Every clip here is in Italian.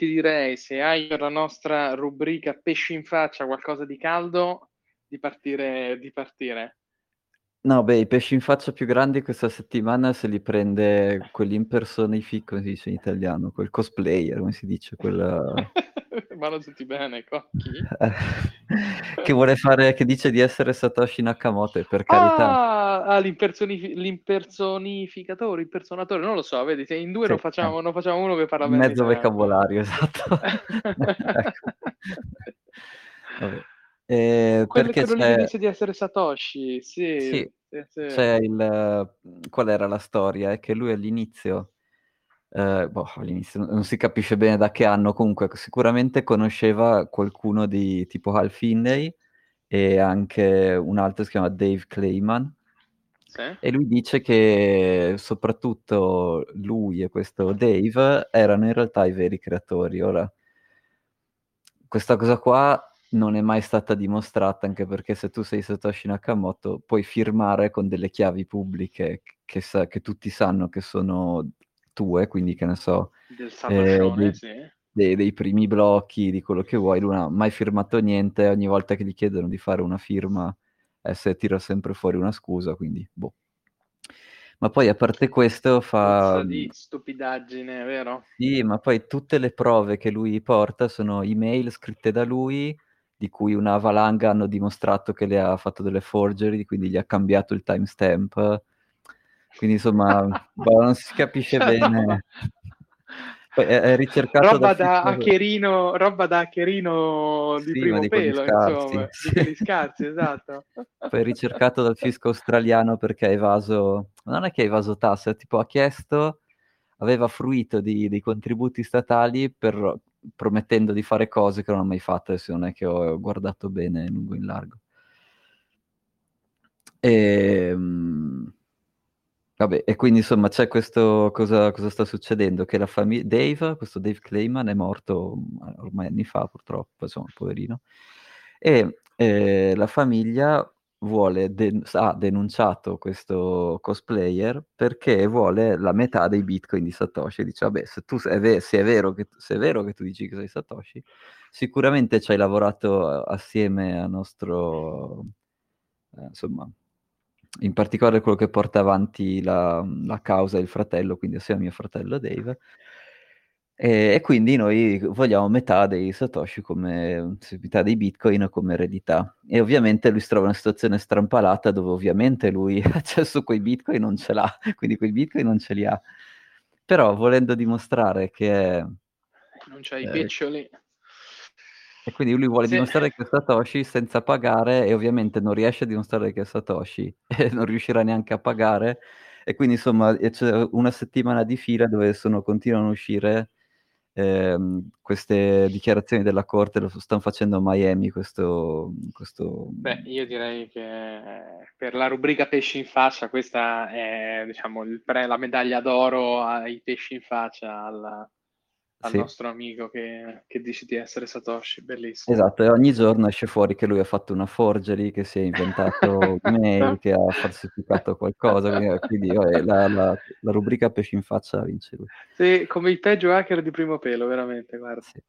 ti direi, se hai per la nostra rubrica pesci in faccia qualcosa di caldo, di partire. Di partire. No, beh, i pesci in faccia più grandi questa settimana se li prende quell'impersonific, come si dice in italiano, quel cosplayer, come si dice, quella... Vanno tutti bene, cocchi. che vuole fare, che dice di essere Satoshi Nakamoto, per carità. Ah, ah l'impersonif- l'impersonificatore, impersonatore, non lo so, vedi, se in due sì, non, facciamo, eh. non facciamo uno che parla bene. Mezzo vocabolario, esatto. ecco. Eh, Quello perché c'è... dice di essere Satoshi, sì. sì, sì, sì. C'è il... Qual era la storia? È che lui all'inizio, eh, boh, all'inizio non si capisce bene da che anno, comunque sicuramente conosceva qualcuno di tipo Hal Finney e anche un altro si chiama Dave Clayman. Sì. E lui dice che soprattutto lui e questo Dave erano in realtà i veri creatori. Ora, questa cosa qua non è mai stata dimostrata, anche perché se tu sei Satoshi Nakamoto puoi firmare con delle chiavi pubbliche che, sa- che tutti sanno che sono tue, quindi che ne so, eh, dei, sì. dei, dei, primi blocchi, di quello che vuoi, lui non ha mai firmato niente, ogni volta che gli chiedono di fare una firma eh, tira sempre fuori una scusa, quindi boh. Ma poi a parte questo fa... di stupidaggine, vero? Sì, ma poi tutte le prove che lui porta sono email scritte da lui, di cui una valanga hanno dimostrato che le ha fatto delle forgery, quindi gli ha cambiato il timestamp. Quindi insomma, boh, non si capisce cioè, bene. È, è ricercato roba da, hackerino, roba da hackerino di sì, primo di pelo, scarsi, insomma, sì. di scarsi, esatto. Poi è ricercato dal fisco australiano perché ha evaso, non è che ha evaso tasse, tipo ha chiesto, aveva fruito di, dei contributi statali per promettendo di fare cose che non ho mai fatto, adesso non è che ho guardato bene lungo in largo. E, ehm, vabbè, e quindi insomma c'è questo, cosa, cosa sta succedendo? Che la famiglia, Dave, questo Dave Clayman è morto ormai anni fa purtroppo, insomma, poverino, e eh, la famiglia vuole de- ha denunciato questo cosplayer perché vuole la metà dei bitcoin di Satoshi. Dice, vabbè, se, tu, è, ve- se, è vero che, se è vero che tu dici che sei Satoshi, sicuramente ci hai lavorato assieme a nostro, eh, insomma, in particolare quello che porta avanti la, la causa il fratello, quindi assieme a mio fratello Dave, e, e, quindi noi vogliamo metà dei Satoshi come metà dei Bitcoin come eredità. E ovviamente lui si trova in una situazione strampalata dove ovviamente lui accesso a quei Bitcoin non ce l'ha, quindi quei Bitcoin non ce li ha. Però volendo dimostrare che. Non c'hai i piccioli. E quindi lui vuole sì. dimostrare che è Satoshi senza pagare e ovviamente non riesce a dimostrare che è Satoshi e non riuscirà neanche a pagare. E quindi insomma c'è una settimana di fila dove sono, continuano a uscire ehm, queste dichiarazioni della Corte lo stanno facendo a Miami questo, questo... Beh, io direi che per la rubrica pesci in faccia questa è diciamo, pre- la medaglia d'oro ai pesci in faccia al, al sì. nostro amico che, che, dice di essere Satoshi, bellissimo. Esatto, e ogni giorno esce fuori che lui ha fatto una forgery, che si è inventato email, che ha falsificato qualcosa, quindi vabbè, la, la, la, rubrica pesci in faccia vince lui. Sì, come il peggio hacker di primo pelo, veramente, guarda. Sì.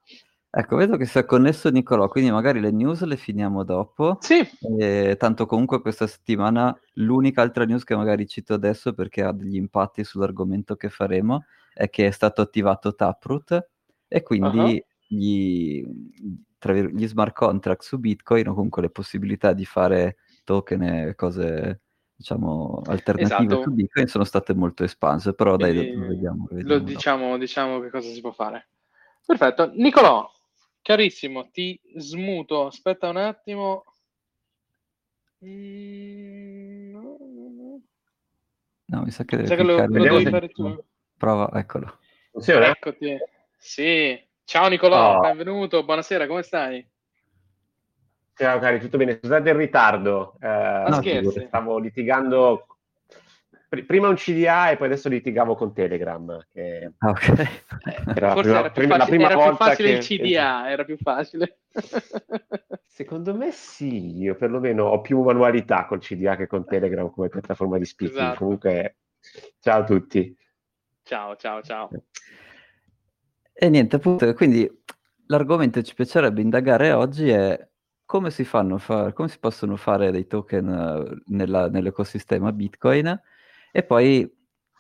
Ecco, vedo che si è connesso Nicolò, quindi magari le news le finiamo dopo. Sì. E, tanto comunque questa settimana l'unica altra news che magari cito adesso perché ha degli impatti sull'argomento che faremo è che è stato attivato Taproot e quindi uh-huh. gli, gli smart contract su Bitcoin o comunque le possibilità di fare token e cose diciamo alternative esatto. su Bitcoin sono state molto espanse, però dai, lo, vediamo, vediamo lo diciamo, diciamo che cosa si può fare. Perfetto. Nicolò, carissimo, ti smuto, aspetta un attimo. Mm, no, mi sa che, mi sa che lo, lo devi fare tu. Prova, eccolo. Funziona? Eccoti. Sì. Ciao Nicolò, oh. benvenuto, buonasera, come stai? Ciao cari, tutto bene? Scusate il ritardo. Eh, no, stavo litigando prima un CDA e poi adesso litigavo con Telegram. Che ah, okay. era Forse prima, era, più, prima, facile, era più facile che... il CDA, era più facile. Secondo me sì, io perlomeno ho più manualità col CDA che con Telegram come piattaforma di speaking. Esatto. Comunque, ciao a tutti. Ciao, ciao, ciao. E niente, appunto, quindi l'argomento che ci piacerebbe indagare oggi è come si, fanno fa- come si possono fare dei token uh, nella, nell'ecosistema Bitcoin e poi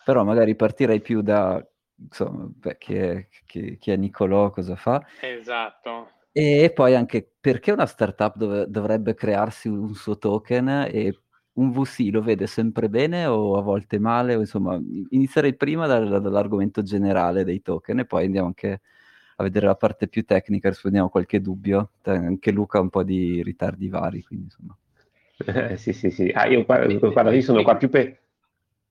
però magari partirei più da insomma, beh, chi, è, chi, chi è Nicolò, cosa fa. Esatto. E poi anche perché una startup dov- dovrebbe crearsi un suo token e un VC lo vede sempre bene o a volte male? O insomma, inizierei prima dal, dall'argomento generale dei token e poi andiamo anche a vedere la parte più tecnica, rispondiamo a qualche dubbio. Anche Luca ha un po' di ritardi vari, quindi insomma. Eh, sì, sì, sì. Ah, io, guarda, io sono qua più per...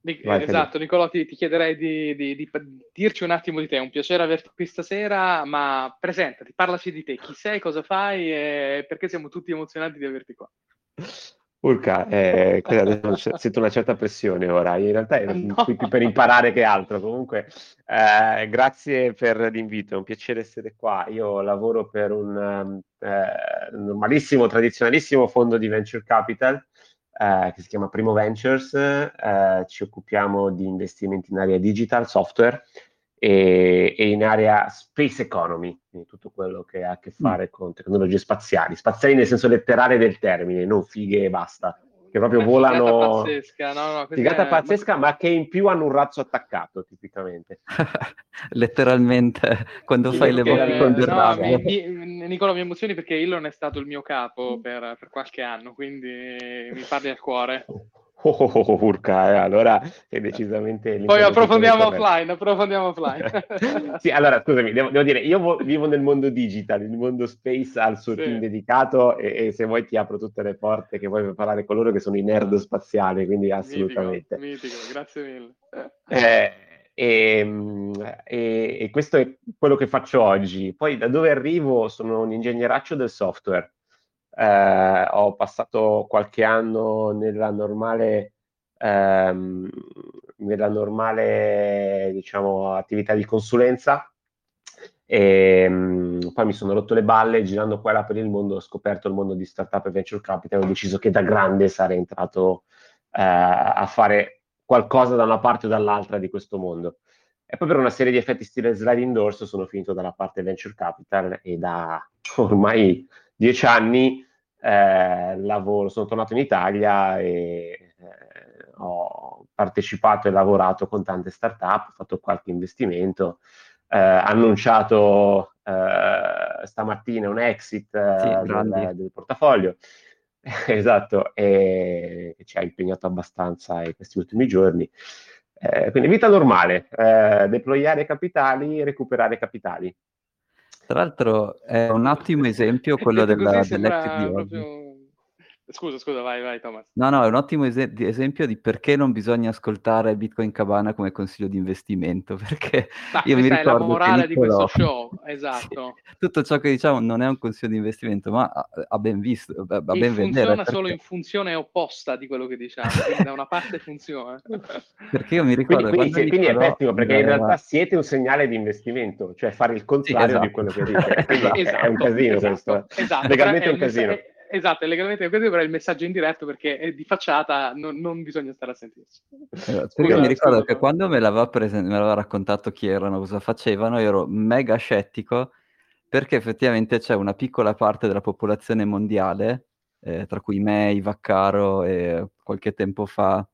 Vai, esatto, Nicolò, ti, ti chiederei di, di, di, dirci un attimo di te. È un piacere averti qui stasera, ma presentati, parlaci di te. Chi sei, cosa fai e perché siamo tutti emozionati di averti qua. Urca, eh, sento una certa pressione ora, in realtà è no. qui più per imparare che altro. Comunque, eh, grazie per l'invito, è un piacere essere qua. Io lavoro per un eh, normalissimo, tradizionalissimo fondo di venture capital eh, che si chiama Primo Ventures, eh, ci occupiamo di investimenti in area digital, software e, e, in area space economy, quindi tutto quello che ha a che mm. fare mm. con tecnologie spaziali, spaziali nel senso letterale del termine, non fighe e basta che proprio volano. Figata pazzesca, no, no, figata è... pazzesca, ma che in più hanno un razzo attaccato, tipicamente. Letteralmente, quando sì, fai le voci con del no, mi, mi, Nicola, mi emozioni perché Elon è stato il mio capo per, per qualche anno, quindi mi parli al cuore. Oh, oh, oh, oh, urca, eh, allora è decisamente... Poi approfondiamo offline, approfondiamo offline. sì, allora scusami, devo, devo dire, io vivo nel mondo digital, il mondo space ha il suo sì. team dedicato e, e, se vuoi ti apro tutte le porte che vuoi parlare con loro che sono i nerd spaziali, quindi assolutamente. Mitico, mitico grazie mille. Eh, e, e, e questo è quello che faccio oggi. Poi da dove arrivo sono un ingegneraccio del software eh, ho passato qualche anno nella normale, ehm, nella normale diciamo, attività di consulenza e um, poi mi sono rotto le balle girando qua e là per il mondo, ho scoperto il mondo di startup e venture capital, ho deciso che da grande sarei entrato eh, a fare qualcosa da una parte o dall'altra di questo mondo. E poi per una serie di effetti stile sliding doors sono finito dalla parte venture capital e da ormai dieci anni eh, lavoro, sono tornato in Italia e eh, ho partecipato e lavorato con tante start-up, ho fatto qualche investimento, eh, annunciato eh, stamattina un exit eh, sì, del, del, portafoglio. esatto, e ci ha impegnato abbastanza in questi ultimi giorni. Eh, quindi vita normale, eh, deployare capitali, recuperare capitali. Tra l'altro è un ottimo esempio quello della, dell'ex di oggi. Scusa, scusa, vai, vai Thomas. No, no, è un ottimo es- esempio di perché non bisogna ascoltare Bitcoin Cabana come consiglio di investimento, perché Ma io mi ricordo è la morale di questo show, esatto. Sì, tutto ciò che diciamo non è un consiglio di investimento, ma ha ben visto, a ben. Funziona perché... solo in funzione opposta di quello che diciamo, quindi da una parte funziona. Perché io mi ricordo... Quindi, quindi, quindi è pessimo, perché in realtà siete un segnale di investimento, cioè fare il contrario sì, esatto. di quello che dite. esatto, è un casino esatto, questo. Esatto, Legalmente è un casino. È, esatto, è legalmente questo però è il messaggio in diretto perché è di facciata, non, non bisogna stare a sentirsi. Esatto. Io mi ricordo scusa, che quando me l'aveva, presen- me l'aveva raccontato chi erano, cosa facevano, ero mega scettico perché effettivamente c'è una piccola parte della popolazione mondiale, eh, tra cui me, Ivaccaro e qualche tempo fa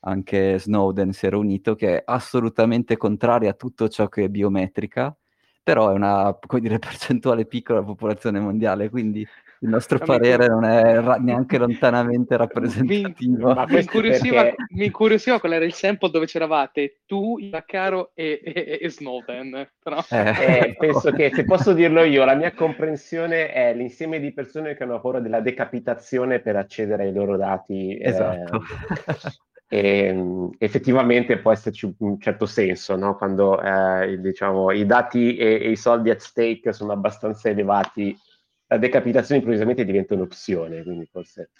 anche Snowden si era unito, che è assolutamente contraria a tutto ciò che è biometrica, però è una dire, percentuale piccola della popolazione mondiale, quindi il nostro parere non è ra- neanche lontanamente rappresentativo. Mi, incuriosiva, perché... mi, incuriosiva, qual era il sample dove c'eravate tu, Iacaro e, e, e Snowden. Però... Eh, eh, penso che, se posso dirlo io, la mia comprensione è l'insieme di persone che hanno paura della decapitazione per accedere ai loro dati. Eh, esatto. Eh, e, effettivamente può esserci un certo senso no? quando eh, diciamo, i dati e, e, i soldi at stake sono abbastanza elevati la decapitazione improvvisamente diventa un'opzione, quindi forse...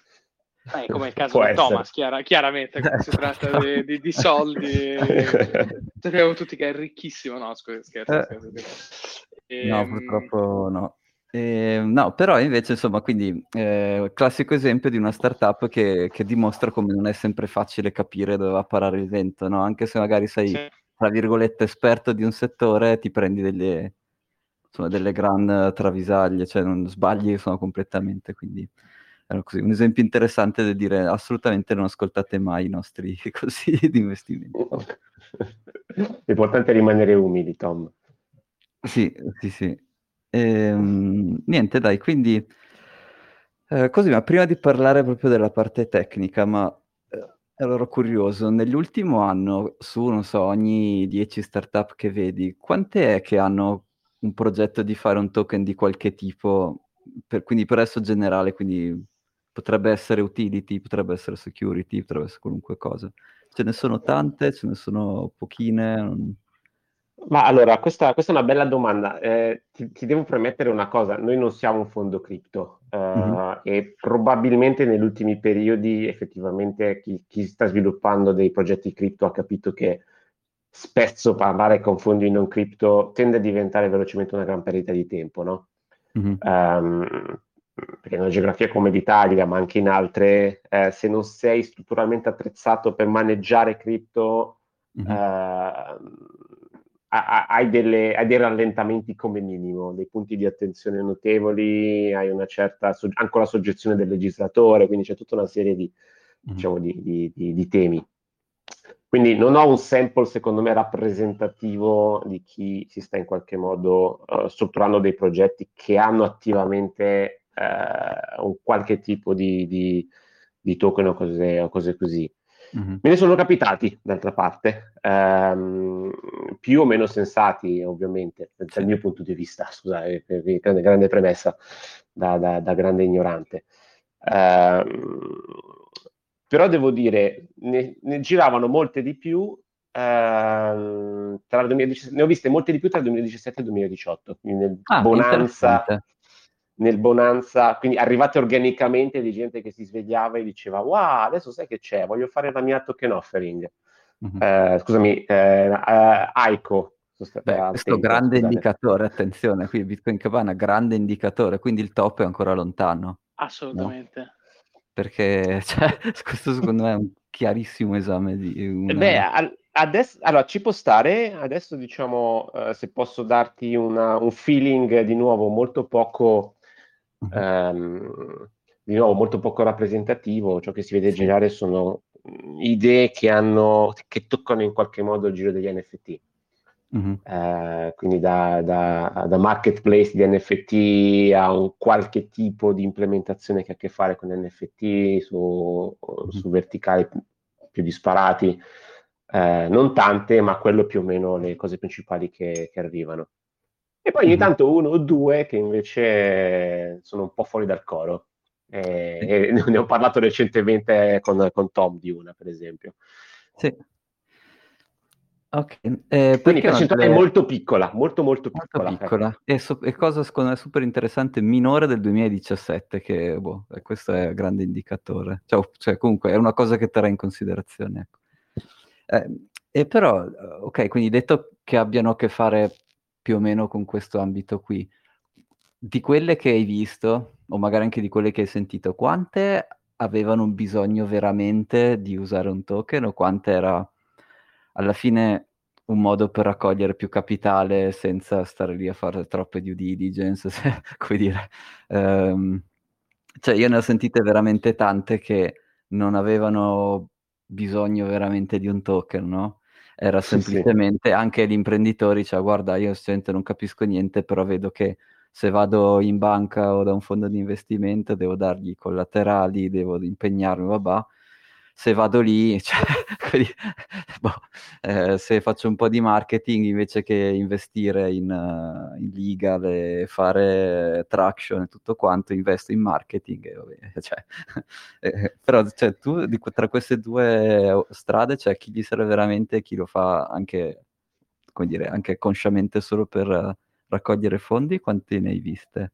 Eh, come il caso di Thomas, chiara, chiaramente, quando si tratta di, di, di soldi, sappiamo tutti che è ricchissimo, no, scusa, scherzo, eh. scherzo. E, no, ehm, purtroppo no. Eh, no, però invece, insomma, quindi, eh, classico esempio di una startup che, che, dimostra come non è sempre facile capire dove va a parare il vento, no? Anche se magari sei, sì. tra virgolette, esperto di un settore, ti prendi delle, sono delle gran travisaglie, cioè non sbagli sono completamente, quindi era così. Un esempio interessante da dire assolutamente non ascoltate mai i nostri consigli di investimento. L'importante è rimanere umili, Tom. Sì, sì, sì. Ehm, niente, dai, quindi eh, così, ma prima di parlare proprio della parte tecnica, ma eh, ero curioso, nell'ultimo anno, su, non so, ogni 10 startup che vedi, quante è che hanno un progetto di fare un token di qualche tipo, per, quindi per adesso generale, quindi potrebbe essere utility, potrebbe essere security, potrebbe essere qualunque cosa. Ce ne sono tante, ce ne sono pochine. Ma allora, questa, questa, è una bella domanda. Eh, ti, ti, devo premettere una cosa, noi non siamo un fondo cripto uh, mm-hmm. e probabilmente negli ultimi periodi effettivamente chi, chi, sta sviluppando dei progetti cripto ha capito che spesso parlare con fondi non cripto tende a diventare velocemente una gran perdita di tempo, no? Mm-hmm. Um, perché in una geografia come l'Italia, ma anche in altre, eh, se non sei strutturalmente attrezzato per maneggiare cripto, mm-hmm. eh, hai, delle, hai, dei rallentamenti come minimo, dei punti di attenzione notevoli, hai una certa, anche la soggezione del legislatore, quindi c'è tutta una serie di, mm-hmm. diciamo, di, di, di, di temi. Quindi non ho un sample, secondo me, rappresentativo di chi si sta in qualche modo uh, strutturando dei progetti che hanno attivamente uh, un qualche tipo di, di, di token o cose, o cose così. Mm-hmm. Me ne sono capitati, d'altra parte, um, più o meno sensati, ovviamente, dal mio punto di vista, scusate, grande, grande premessa da, da, da grande ignorante. Um, però devo dire, ne, ne giravano molte di più Uh, tra il 2017, ne ho viste molte di più tra il 2017 e il 2018, quindi nel ah, Bonanza, nel Bonanza, quindi arrivate organicamente di gente che si svegliava e diceva wow, adesso sai che c'è, voglio fare la mia token offering. Mm-hmm. Uh, scusami, uh, uh, Aiko. Beh, questo grande scusate. indicatore, attenzione, qui Bitcoin Cabana, grande indicatore, quindi il top è ancora lontano. Assolutamente. No? Perché cioè, questo secondo me è un chiarissimo esame di... Una... Beh, al- adesso, allora, ci può stare, adesso diciamo, se posso darti una, un feeling di nuovo molto poco ehm, di nuovo molto poco rappresentativo, ciò che si vede girare sono idee che, hanno, che toccano in qualche modo il giro degli NFT. Mm-hmm. Eh, quindi da, da, da, marketplace di NFT a un qualche tipo di implementazione che ha a che fare con NFT su, mm-hmm. su verticali più disparati, eh, non tante, ma quello più o meno le cose principali che, che arrivano. E poi ogni mhm. tanto uno o due che invece sono un po' fuori dal coro. E, e ne ho parlato recentemente con, con, Tom di una, per esempio. Sì. Ok. Eh, Quindi percentuale è molto piccola, molto molto piccola. Molto piccola. Ecco. E, so, e, cosa secondo me super interessante, minore del 2017, che boh, eh, questo è un grande indicatore. Cioè, cioè, comunque è una cosa che terrà in considerazione. Ecco. Eh, e però, ok, quindi detto che abbiano a che fare più o meno con questo ambito qui. Di quelle che hai visto, o magari anche di quelle che hai sentito, quante avevano bisogno veramente di usare un token o quante era alla fine un modo per raccogliere più capitale senza stare lì a fare troppe due diligence, se, come dire. Um, cioè io ne ho sentite veramente tante che non avevano bisogno veramente di un token, no? era semplicemente sì. anche gli imprenditori, cioè guarda, io sento non capisco niente, però vedo che se vado in banca o da un fondo di investimento devo dargli collaterali, devo impegnarmi, vabbè, se vado lì, cioè, quindi, boh, eh, se faccio un po' di marketing invece che investire in, uh, in legal e fare traction e tutto quanto, investo in marketing. E, vabbè, cioè, eh, però cioè, tu di, tra queste due strade c'è chi gli serve veramente e chi lo fa anche, come dire, anche consciamente solo per uh, raccogliere fondi, quanti ne hai viste?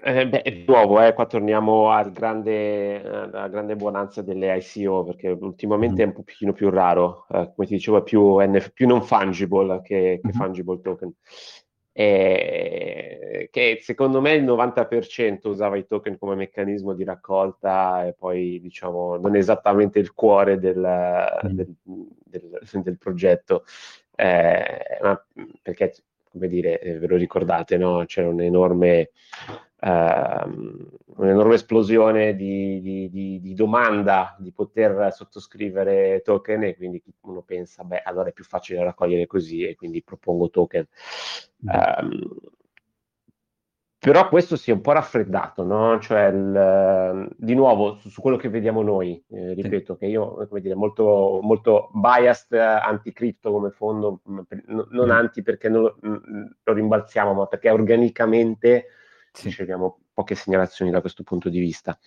Eh, beh, di nuovo, eh, qua torniamo al grande, alla grande buonanza delle ICO, perché ultimamente mm. è un pochino più raro, eh, come ti dicevo, è più, NF, più non fungible che, che mm. fungible token. E, che secondo me il 90% usava i token come meccanismo di raccolta e poi diciamo non esattamente il cuore del, mm. del, del, del progetto, eh, ma perché come dire, eh, ve lo ricordate, no? C'era un'enorme, uh, un'enorme esplosione di, di, di, di, domanda di poter sottoscrivere token e quindi uno pensa, beh, allora è più facile raccogliere così e quindi propongo token. Um, però questo si è un po' raffreddato, no? Cioè, il, di nuovo, su, su, quello che vediamo noi, eh, ripeto sì. che io, come dire, molto, molto biased anti-cripto come fondo, non mm. anti perché non lo, lo, rimbalziamo, ma perché organicamente sì. riceviamo poche segnalazioni da questo punto di vista.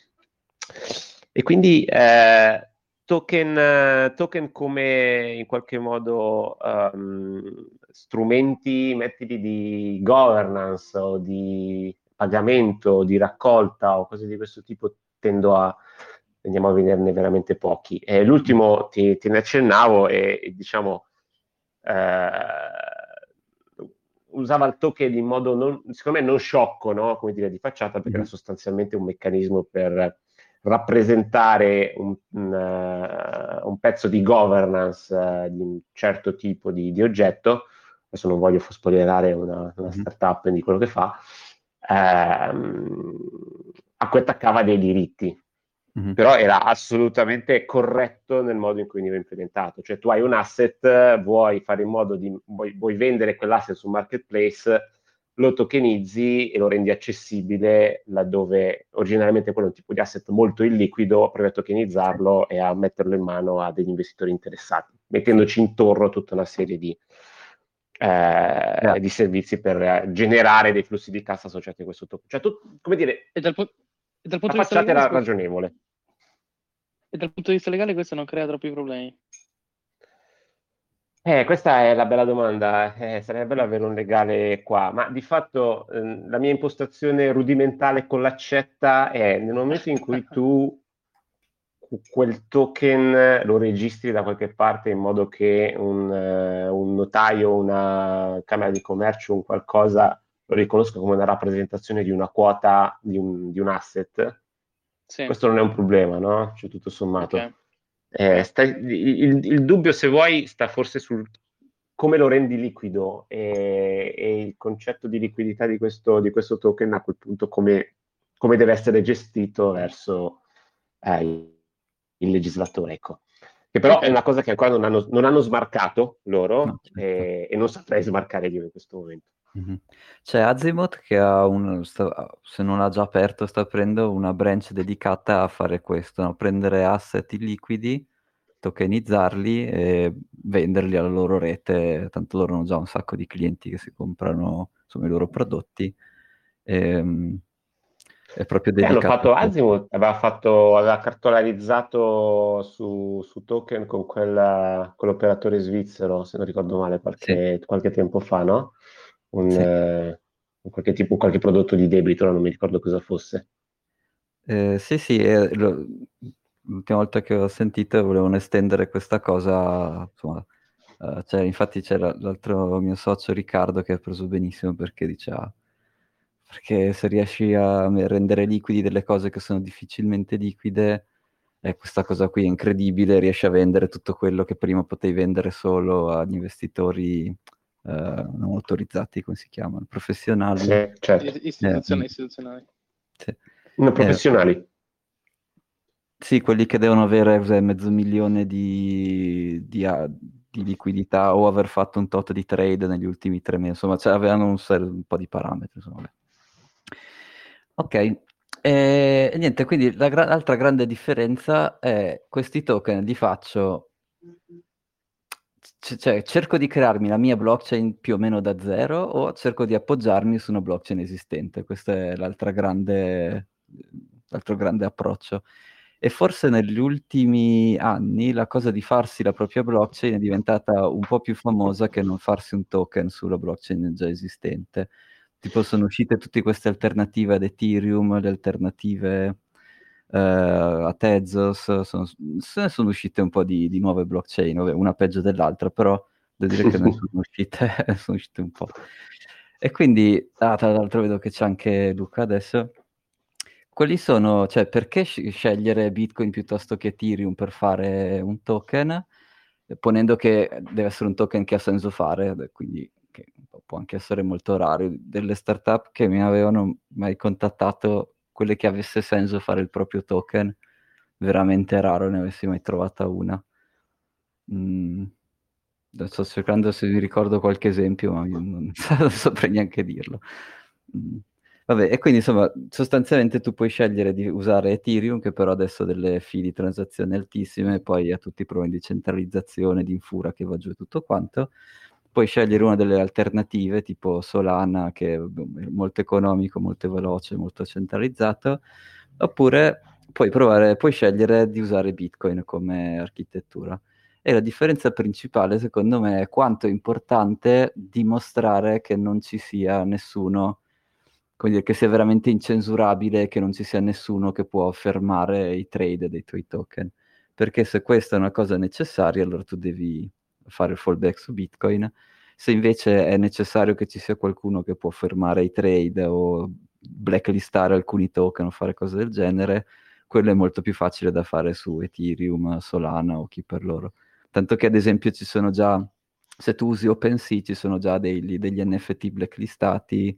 E quindi eh, token, token come in qualche modo um, strumenti, metodi di governance o di pagamento, di raccolta o cose di questo tipo tendo a andiamo a vederne veramente pochi. E l'ultimo ti, ti ne accennavo e, diciamo eh, usava il token in modo non, secondo me non sciocco, no? come dire, di facciata, perché mm-hmm. era sostanzialmente un meccanismo per rappresentare un, un, uh, un pezzo di governance uh, di un certo tipo di, di, oggetto, adesso non voglio spoilerare una, una mm-hmm. startup di quello che fa, ehm, a cui attaccava dei diritti. Mm-hmm. Però era assolutamente corretto nel modo in cui veniva implementato. Cioè, tu hai un asset, vuoi fare in modo di vuoi, vuoi vendere quell'asset su marketplace, lo tokenizzi e lo rendi accessibile laddove originariamente quello è un tipo di asset molto illiquido, provi a tokenizzarlo e a metterlo in mano a degli investitori interessati, mettendoci intorno tutta una serie di, eh, yeah. di servizi per generare dei flussi di cassa associati a questo token. Cioè, tu, come dire, e dal, pu- e dal punto di vista legale, ragionevole. E dal punto di vista legale questo non crea troppi problemi? Eh, questa è la bella domanda, eh, sarebbe bello avere un legale qua, ma di fatto eh, la mia impostazione rudimentale con l'accetta è nel momento in cui tu quel token lo registri da qualche parte in modo che un, uh, un notaio, una camera di commercio, un qualcosa lo riconosca come una rappresentazione di una quota di un, di un asset, sì. questo non è un problema, no? Cioè tutto sommato. Okay. Eh, sta, il, il, dubbio, se vuoi, sta forse sul come lo rendi liquido e, e il concetto di liquidità di questo, di questo, token a quel punto come, come deve essere gestito verso eh, il legislatore. Ecco. Che però è una cosa che ancora non hanno, non hanno smarcato loro no, certo. e, e, non saprei smarcare io in questo momento. Mm-hmm. C'è Azimuth che ha un, sta, se non l'ha già aperto, sta aprendo una branch dedicata a fare questo, no? prendere asset liquidi, tokenizzarli e venderli alla loro rete, tanto loro hanno già un sacco di clienti che si comprano insomma, i loro prodotti. E, ehm, è proprio dedicato. Eh, hanno fatto Azimuth, aveva, fatto, aveva cartolarizzato su, su token con quella, quell'operatore svizzero, se non ricordo male, qualche, sì. qualche tempo fa, no? un, sì. eh, qualche tipo, qualche prodotto di debito, non mi ricordo cosa fosse. Eh, sì, sì, eh, lo, l'ultima volta che ho sentito volevano estendere questa cosa, insomma, uh, cioè, infatti c'era l'altro mio socio Riccardo che ha preso benissimo perché diceva perché se riesci a rendere liquidi delle cose che sono difficilmente liquide, eh, questa cosa qui è incredibile, riesci a vendere tutto quello che prima potevi vendere solo agli investitori eh, non autorizzati, come si chiamano, professionali. Sì, certo. Istituzionali. Eh, istituzionali. Sì. No, professionali. Eh, sì, quelli che devono avere mezzo milione di, di, di, liquidità o aver fatto un tot di trade negli ultimi tre mesi, insomma, cioè, avevano un, un, po' di parametri. Insomma. Ok, e, niente, quindi la gra- l'altra grande differenza è questi token li faccio c- cioè, cerco di crearmi la mia blockchain più o meno da zero o cerco di appoggiarmi su una blockchain esistente. Questo è grande, l'altro grande approccio. E forse negli ultimi anni la cosa di farsi la propria blockchain è diventata un po' più famosa che non farsi un token sulla blockchain già esistente. Tipo sono uscite tutte queste alternative ad Ethereum, le alternative uh, a Tezos, sono, sono uscite un po' di, di nuove blockchain, una peggio dell'altra, però devo dire che ne sono uscite, sono uscite un po'. E quindi, ah, tra l'altro vedo che c'è anche Luca adesso. Quali sono, cioè, perché scegliere Bitcoin piuttosto che Ethereum per fare un token, ponendo che deve essere un token che ha senso fare, quindi che può anche essere molto raro, delle startup che mi avevano mai contattato, quelle che avesse senso fare il proprio token, veramente raro ne avessi mai trovata una. Mm. Sto cercando se mi ricordo qualche esempio, ma non, non saprei neanche dirlo. Mm. Vabbè, e quindi insomma, sostanzialmente tu puoi scegliere di usare Ethereum, che però adesso ha delle fee di transazione altissime, poi ha tutti i problemi di centralizzazione, di infura che va giù e tutto quanto. Puoi scegliere una delle alternative, tipo Solana, che è molto economico, molto veloce, molto centralizzato, oppure puoi provare, puoi scegliere di usare Bitcoin come architettura. E la differenza principale, secondo me, è quanto è importante dimostrare che non ci sia nessuno dire, che sia veramente incensurabile, che non ci sia nessuno che può fermare i trade dei tuoi token. Perché se questa è una cosa necessaria, allora tu devi fare il fallback su Bitcoin. Se invece è necessario che ci sia qualcuno che può fermare i trade o blacklistare alcuni token o fare cose del genere, quello è molto più facile da fare su Ethereum, Solana o chi per loro. Tanto che ad esempio ci sono già, se tu usi OpenSea, ci sono già degli, degli NFT blacklistati,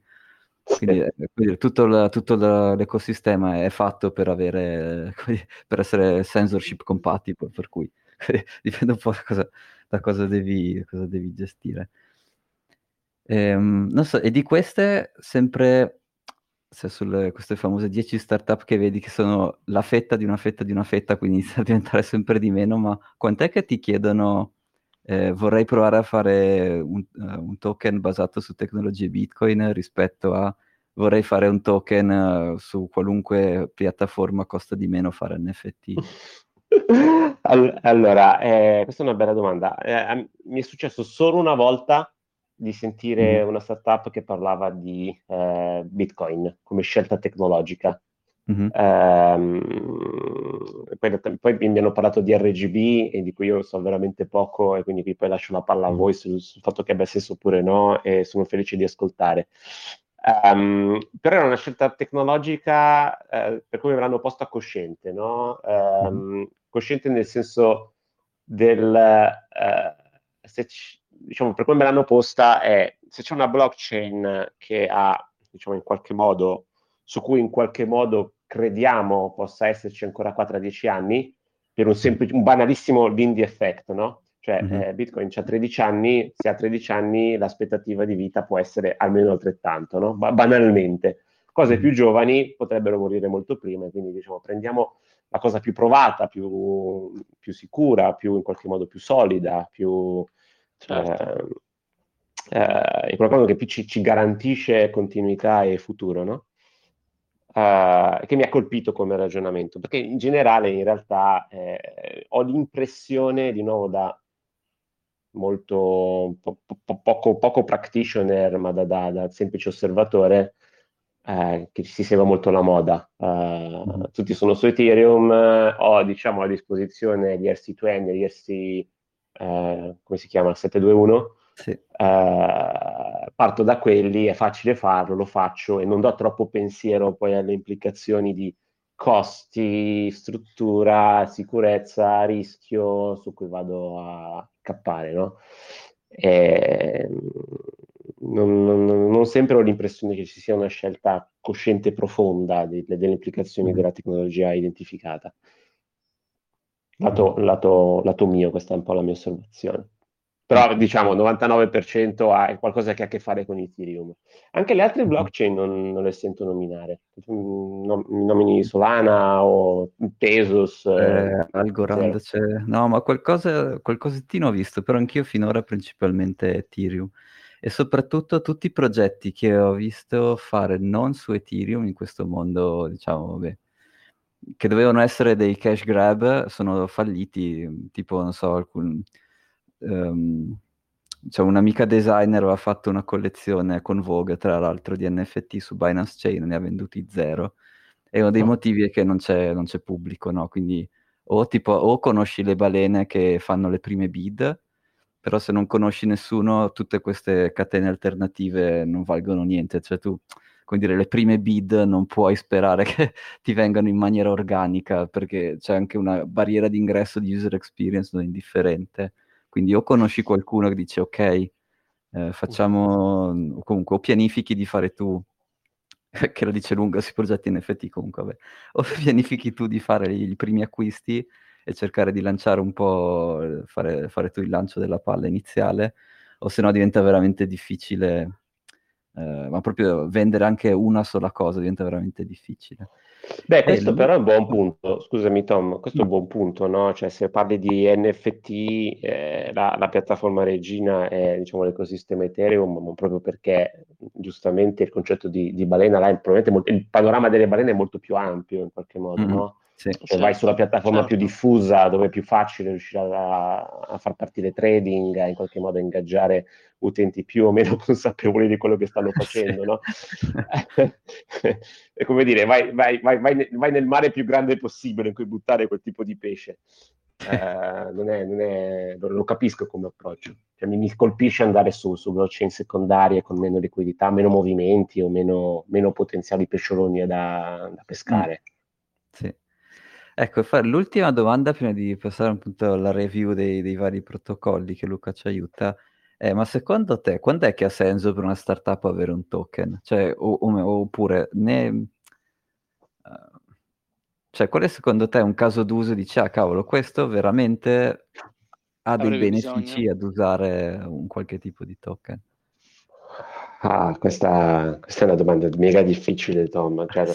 quindi, eh, tutto, la, tutto la, l'ecosistema è fatto per, avere, per essere censorship compatible, per cui dipende un po' da cosa, da cosa, devi, cosa devi, gestire. Ehm, non so, e di queste, sempre se sulle queste famose 10 startup che vedi che sono la fetta di una fetta di una fetta, quindi inizia a diventare sempre di meno, ma quant'è che ti chiedono eh, vorrei provare a fare un, uh, un, token basato su tecnologie Bitcoin rispetto a vorrei fare un token uh, su qualunque piattaforma costa di meno fare NFT. allora, eh, questa è una bella domanda. Eh, mi è successo solo una volta di sentire mm. una startup che parlava di eh, Bitcoin come scelta tecnologica. Mm-hmm. Um, poi, poi, mi hanno parlato di RGB e di cui io so veramente poco e quindi qui poi lascio la palla a mm. voi sul, sul fatto che abbia senso oppure no e sono felice di ascoltare. Um, però era una scelta tecnologica uh, per cui me l'hanno posta cosciente, no? Um. Cosciente nel senso del... Uh, se c- diciamo, per come me l'hanno posta è se c'è una blockchain che ha, diciamo, in qualche modo su cui in qualche modo crediamo possa esserci ancora qua tra dieci anni, per un, semplice, un banalissimo Lindy effect, no? Cioè mm-hmm. eh, Bitcoin ha 13 anni, se ha 13 anni l'aspettativa di vita può essere almeno altrettanto, no? Ba- banalmente. Cose mm-hmm. più giovani potrebbero morire molto prima, quindi diciamo prendiamo la cosa più provata, più, più sicura, più in qualche modo più solida, più... Certo. Eh, eh, qualcosa che più ci, ci garantisce continuità e futuro, no? uh, che mi ha colpito come ragionamento, perché in generale in realtà eh, ho l'impressione, di nuovo da molto po- po- poco, poco, practitioner, ma da, da, da semplice osservatore, eh, che si segue molto la moda. Uh, tutti sono su Ethereum, ho diciamo a disposizione gli RC20 gli RC, eh, come si chiama, 721, sì. Uh, parto da quelli, è facile farlo, lo faccio e non do troppo pensiero poi alle implicazioni di costi, struttura, sicurezza, rischio su cui vado a cappare, no? E, non, non, non, sempre ho l'impressione che ci sia una scelta cosciente e profonda de, delle implicazioni mm. della tecnologia identificata. Lato, lato, lato mio, questa è un po' la mia osservazione però diciamo 99% ha qualcosa che ha a che fare con Ethereum. Anche le altre blockchain non, non le sento nominare, non, nomini Solana o Tesos. Eh, Algorand, c'è... no, ma qualcosa, qualcosettino ho visto, però anch'io finora principalmente Ethereum. E soprattutto tutti i progetti che ho visto fare non su Ethereum in questo mondo, diciamo, vabbè, che dovevano essere dei cash grab, sono falliti, tipo, non so, alcun um, cioè un'amica designer aveva fatto una collezione con Vogue, tra l'altro, di NFT su Binance Chain, ne ha venduti zero. E uno dei oh. motivi è che non c'è, non c'è pubblico, no? Quindi o, tipo, o conosci le balene che fanno le prime bid, però se non conosci nessuno, tutte queste catene alternative non valgono niente. Cioè tu, come dire, le prime bid non puoi sperare che ti vengano in maniera organica, perché c'è anche una barriera di ingresso di user experience non indifferente. Quindi o conosci qualcuno che dice ok, eh, facciamo comunque o pianifichi di fare tu che la dice lunga sui progetti NFT comunque, vabbè. o pianifichi tu di fare i primi acquisti e cercare di lanciare un po', fare, fare tu il lancio della palla iniziale, o se no diventa veramente difficile, eh, ma proprio vendere anche una sola cosa diventa veramente difficile. Beh, questo e... però è un buon punto, scusami Tom, questo è un buon punto, no? Cioè se parli di NFT, eh, la, la, piattaforma regina è diciamo, l'ecosistema Ethereum, ma proprio perché giustamente il concetto di, di balena, là, molto, il panorama delle balene è molto più ampio in qualche modo, mm-hmm. no? Sì, se certo, vai sulla piattaforma certo. più diffusa, dove è più facile riuscire a, a, far partire trading, a in qualche modo ingaggiare utenti più o meno consapevoli di quello che stanno facendo, sì. no? è come dire, vai, vai, vai, vai, nel mare più grande possibile in cui buttare quel tipo di pesce. Eh, non è, non è, lo capisco come approccio. Cioè, mi, mi, colpisce andare su, su blockchain secondarie con meno liquidità, meno movimenti o meno, meno potenziali pescioloni da, da pescare. Sì. Ecco, fare l'ultima domanda prima di passare appunto alla review dei, dei vari protocolli che Luca ci aiuta. è, ma secondo te, quando è che ha senso per una startup avere un token? Cioè, o, o, oppure, ne, uh, cioè, qual è secondo te un caso d'uso di, ah cavolo, questo veramente ha dei Avrei benefici bisogno. ad usare un qualche tipo di token? Ah, questa, questa, è una domanda mega difficile, Tom. Cioè,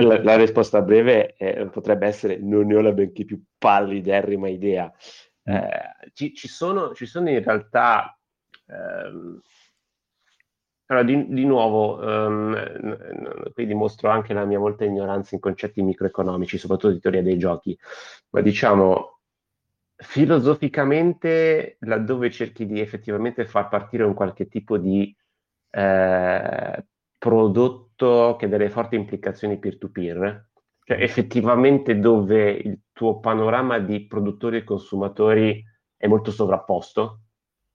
la, la, risposta breve è, potrebbe essere non ne ho la benché più palliderrima idea. Mm. Eh, ci, ci, sono, ci, sono, in realtà... Ehm, allora, di, di nuovo, um, qui dimostro anche la mia molta ignoranza in concetti microeconomici, soprattutto di teoria dei giochi, ma diciamo, filosoficamente, laddove cerchi di effettivamente far partire un qualche tipo di eh, prodotto che ha delle forti implicazioni peer-to-peer, cioè mm. effettivamente dove il tuo panorama di produttori e consumatori è molto sovrapposto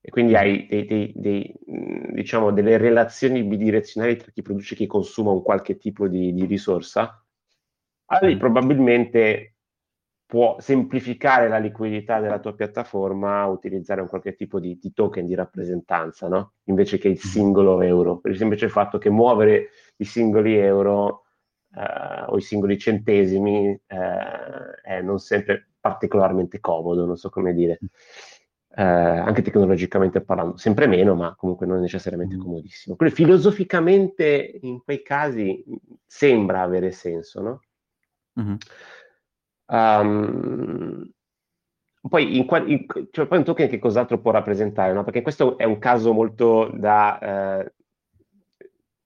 e quindi mm. hai dei, dei, dei, mm, diciamo, delle relazioni bidirezionali tra chi produce e chi consuma un qualche tipo di, di risorsa, allora probabilmente può semplificare la liquidità della tua piattaforma utilizzare un qualche tipo di, di token di rappresentanza, no? invece che il singolo euro, per il semplice fatto che muovere i singoli euro eh, o i singoli centesimi eh, è non sempre particolarmente comodo, non so come dire. Eh, anche tecnologicamente parlando, sempre meno, ma comunque non necessariamente comodissimo. Quindi filosoficamente in quei casi sembra avere senso, no? Mm-hmm. Um, poi, in, in, cioè, poi un token che cos'altro può rappresentare? No? Perché questo è un caso molto da eh,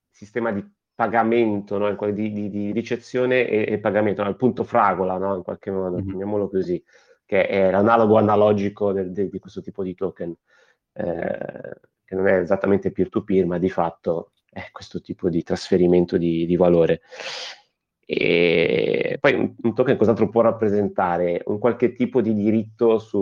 sistema di pagamento, no? di, di, di, ricezione e, e pagamento, no? il punto fragola, in qualche modo, mm-hmm. chiamiamolo così, che è l'analogo analogico del, de, di questo tipo di token, eh, che non è esattamente peer-to-peer, ma di fatto è questo tipo di trasferimento di, valore. E poi un, un, token cos'altro può rappresentare? Un qualche tipo di diritto su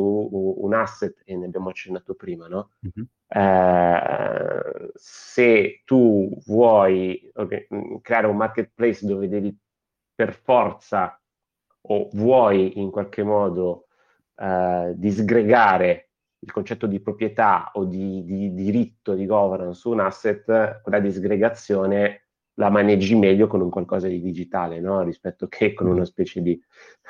un asset, e ne abbiamo accennato prima, no? Mm-hmm. Eh, se tu vuoi okay, creare un marketplace dove devi per forza o vuoi in qualche modo eh, disgregare il concetto di proprietà o di, di diritto di governance su un asset, quella disgregazione la maneggi meglio con un qualcosa di digitale, no? rispetto che con una specie di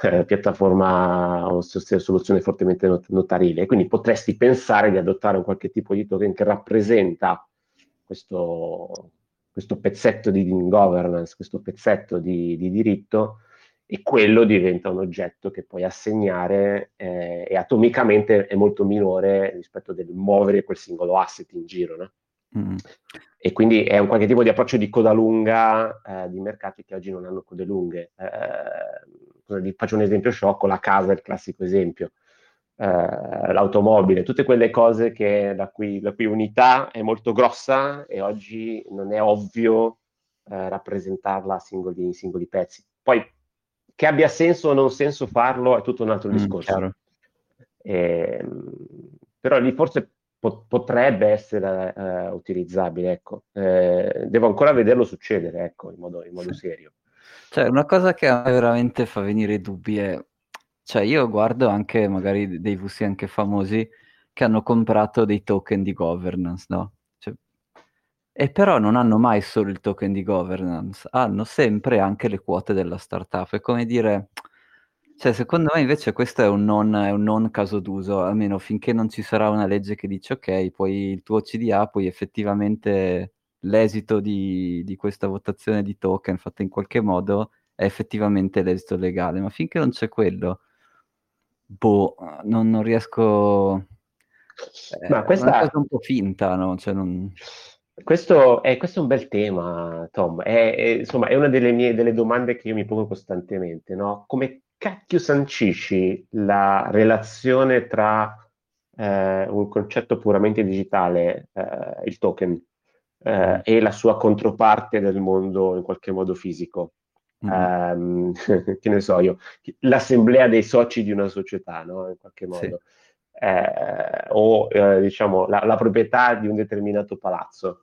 eh, piattaforma o soluzione fortemente not- notarile. Quindi potresti pensare di adottare un qualche tipo di token che rappresenta questo, questo pezzetto di governance, questo pezzetto di, di, diritto, e quello diventa un oggetto che puoi assegnare eh, e atomicamente è molto minore rispetto del muovere quel singolo asset in giro. No? Mm. E quindi è un qualche tipo di approccio di coda lunga eh, di mercati che oggi non hanno code lunghe. Eh, faccio un esempio sciocco, la casa è il classico esempio, eh, l'automobile, tutte quelle cose che, la, cui, la, cui, unità è molto grossa e oggi non è ovvio eh, rappresentarla a singoli, singoli, pezzi. Poi che abbia senso o non senso farlo è tutto un altro mm, discorso. E, ehm, però lì forse potrebbe essere uh, utilizzabile, ecco. Eh, devo ancora vederlo succedere, ecco, in modo, in modo sì. serio. Cioè, una cosa che a me veramente fa venire dubbi è, cioè, io guardo anche magari dei VC anche famosi che hanno comprato dei token di governance, no? Cioè, E però non hanno mai solo il token di governance, hanno sempre anche le quote della startup. È come dire, cioè, secondo me invece questo è un, non, è un non caso d'uso, almeno finché non ci sarà una legge che dice ok, poi il tuo CDA, poi effettivamente l'esito di, di questa votazione di token fatta in qualche modo è effettivamente l'esito legale, ma finché non c'è quello, boh, non, non riesco... Ma questa è una cosa un po' finta, no? Cioè non... Questo è, questo è, un bel tema, Tom. È, è, insomma, è una delle, mie, delle domande che io mi pongo costantemente, no? Come cacchio sancisci la relazione tra eh, un concetto puramente digitale, eh, il token, eh, e la sua controparte del mondo in qualche modo fisico? Mm. Um, che ne so io, l'assemblea dei soci di una società, no? In qualche modo. Sì. Eh, o eh, diciamo la, la, proprietà di un determinato palazzo.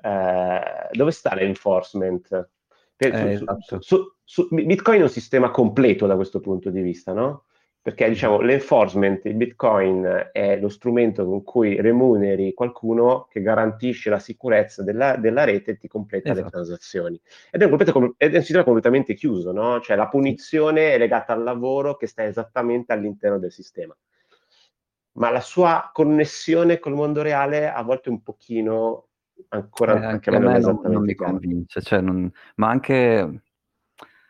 Eh, dove sta l'enforcement? Per, su, esatto. su, su, Bitcoin è un sistema completo da questo punto di vista, no? Perché diciamo l'enforcement, il Bitcoin è lo strumento con cui remuneri qualcuno che garantisce la sicurezza della, della rete e ti completa esatto. le transazioni. Ed è, un completo, è un sistema completamente chiuso, no? Cioè la punizione è legata al lavoro che sta esattamente all'interno del sistema. Ma la sua connessione col mondo reale a volte un pochino ancora eh, anche a me non, non mi convince, cioè non, ma anche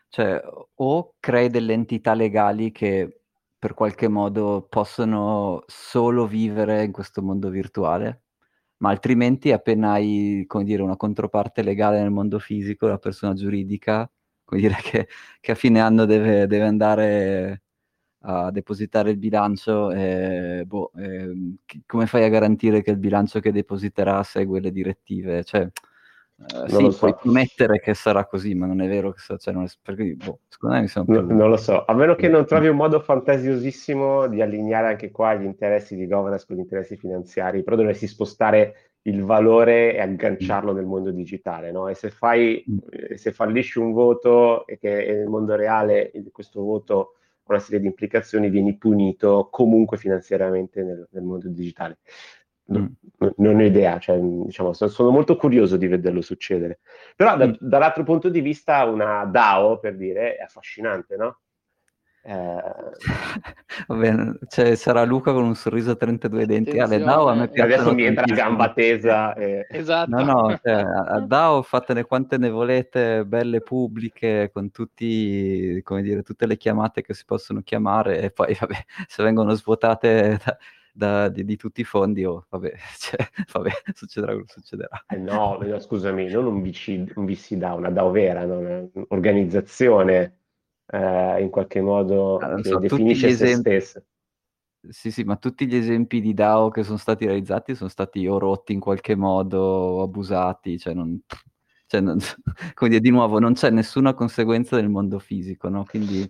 cioè, o crei delle entità legali che per qualche modo possono solo vivere in questo mondo virtuale, ma altrimenti appena hai, come dire, una controparte legale nel mondo fisico, la persona giuridica, come dire, che, che a fine anno deve, deve andare a depositare il bilancio, eh, boh, eh, come fai a garantire che il bilancio che depositerà segue le direttive? Cioè, eh, sì, so. puoi promettere che sarà così, ma non è vero che sarà, cioè, non è, perché, boh, secondo me mi sono no, Non lo so, a meno che non trovi un modo fantasiosissimo di allineare anche qua gli interessi di governance con gli interessi finanziari, però dovresti spostare il valore e agganciarlo mm. nel mondo digitale, no? E se fai, mm. se fallisci un voto e che nel mondo reale questo voto una serie di implicazioni, vieni punito comunque finanziariamente nel, nel mondo digitale. No, mm. Non ho idea, cioè, diciamo, sono molto curioso di vederlo succedere. Però da, mm. dall'altro punto di vista una DAO, per dire, è affascinante, no? Eh... Va bene, cioè, sarà Luca con un sorriso a 32 denti. Alle DAO a me piace. Adesso mi entra gamba tesa. E... Esatto. No, no, cioè, a DAO fatene quante ne volete, belle pubbliche, con tutti, come dire, tutte le chiamate che si possono chiamare e poi, vabbè, se vengono svuotate da, da, di, di, tutti i fondi, oh, vabbè, cioè, vabbè, succederà quello che succederà. Eh no, scusami, non un VC, un VC DAO, una DAO vera, un'organizzazione eh, in qualche modo allora, so, definisce se esempi... stessa. Sì, sì, ma tutti gli esempi di DAO che sono stati realizzati sono stati o rotti in qualche modo, o abusati, cioè non... Cioè, non, come dire, di nuovo, non c'è nessuna conseguenza nel mondo fisico, no? Quindi...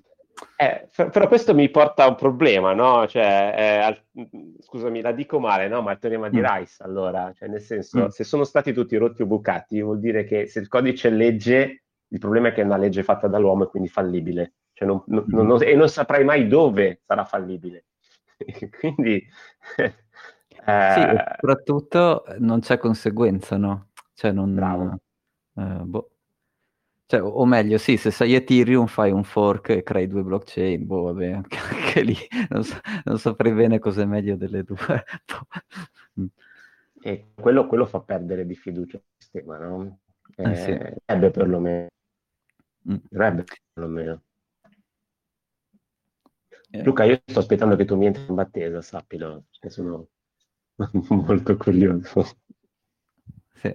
Eh, però questo mi porta a un problema, no? Cioè, eh, al, scusami, la dico male, no? Ma il teorema di mm. Rice, allora, cioè, nel senso, mm. se sono stati tutti rotti o bucati, vuol dire che se il codice è legge, il problema è che è una legge fatta dall'uomo e quindi fallibile. Cioè non, non, mm-hmm. non, e non saprai mai dove sarà fallibile. quindi... Eh, sì, soprattutto non c'è conseguenza, no? Cioè non... Bravo. Eh, boh. Cioè, o meglio, sì, se sai Ethereum fai un fork e crei due blockchain, boh, vabbè, anche, anche lì non, so, non, saprei bene cos'è meglio delle due. Boh. e quello, quello, fa perdere di fiducia al sistema, no? Eh, eh sì. Ebbe perlomeno. Mm. Dovrebbe perlomeno. Eh. Luca, io sto aspettando che tu mi entri in battesa, sappilo, cioè sono molto curioso. Sì.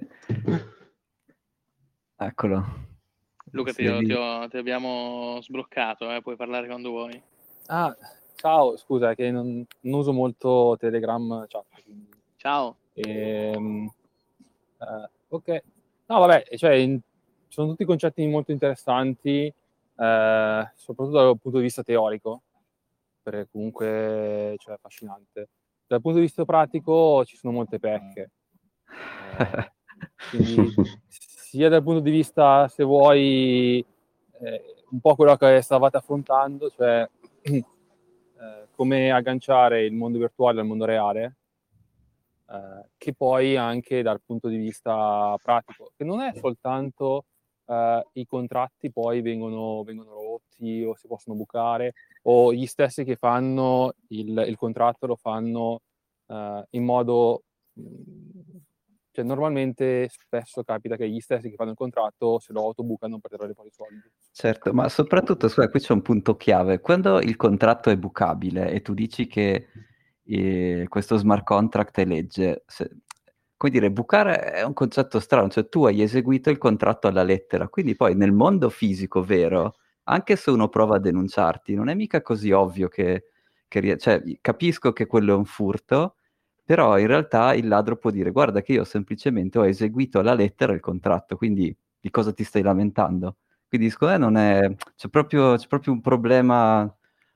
Eccolo. Luca, ti, ti, ho, ti, abbiamo sbloccato, eh? puoi parlare quando vuoi. Ah, ciao, scusa, che non, non uso molto Telegram chat. Ciao. Ehm, uh, ok. No, vabbè, cioè, in, sono tutti concetti molto interessanti, eh, soprattutto dal punto di vista teorico, perché comunque cioè, è affascinante. Dal punto di vista pratico ci sono molte pecche. Eh, quindi, sia dal punto di vista, se vuoi, eh, un po' quello che stavate affrontando, cioè eh, come agganciare il mondo virtuale al mondo reale, eh, che poi anche dal punto di vista pratico, che non è soltanto eh, i contratti poi vengono, vengono, rotti o si possono bucare, o gli stessi che fanno il, il contratto lo fanno eh, in modo... Cioè, normalmente spesso capita che gli stessi che fanno il contratto se lo autobucano per tirare i soldi. Certo, ma soprattutto, scusa, qui c'è un punto chiave. Quando il contratto è bucabile e tu dici che eh, questo smart contract è legge, se, come dire, bucare è un concetto strano, cioè tu hai eseguito il contratto alla lettera, quindi poi nel mondo fisico vero, anche se uno prova a denunciarti, non è mica così ovvio che, che cioè, capisco che quello è un furto, però in realtà il ladro può dire guarda che io semplicemente ho eseguito alla lettera il contratto, quindi di cosa ti stai lamentando? Quindi secondo me non è, c'è proprio, c'è proprio un problema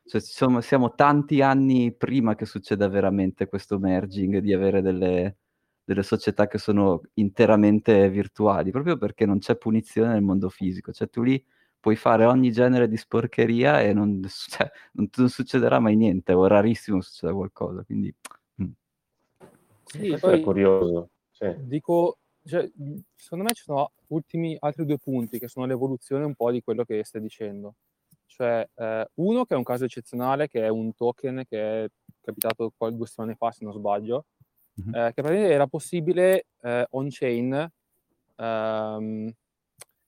cioè, siamo, siamo, tanti anni prima che succeda veramente questo merging di avere delle, delle società che sono interamente virtuali, proprio perché non c'è punizione nel mondo fisico. Cioè tu lì puoi fare ogni genere di sporcheria e non, cioè, non, non succederà mai niente, o rarissimo succeda qualcosa. Quindi... Sì, poi, è curioso. Sì. Dico, cioè, secondo me ci sono ultimi, altri due punti che sono l'evoluzione un po' di quello che stai dicendo. Cioè, eh, uno che è un caso eccezionale, che è un token che è capitato due settimane fa, se non sbaglio, mm-hmm. eh, che praticamente era possibile eh, on-chain ehm,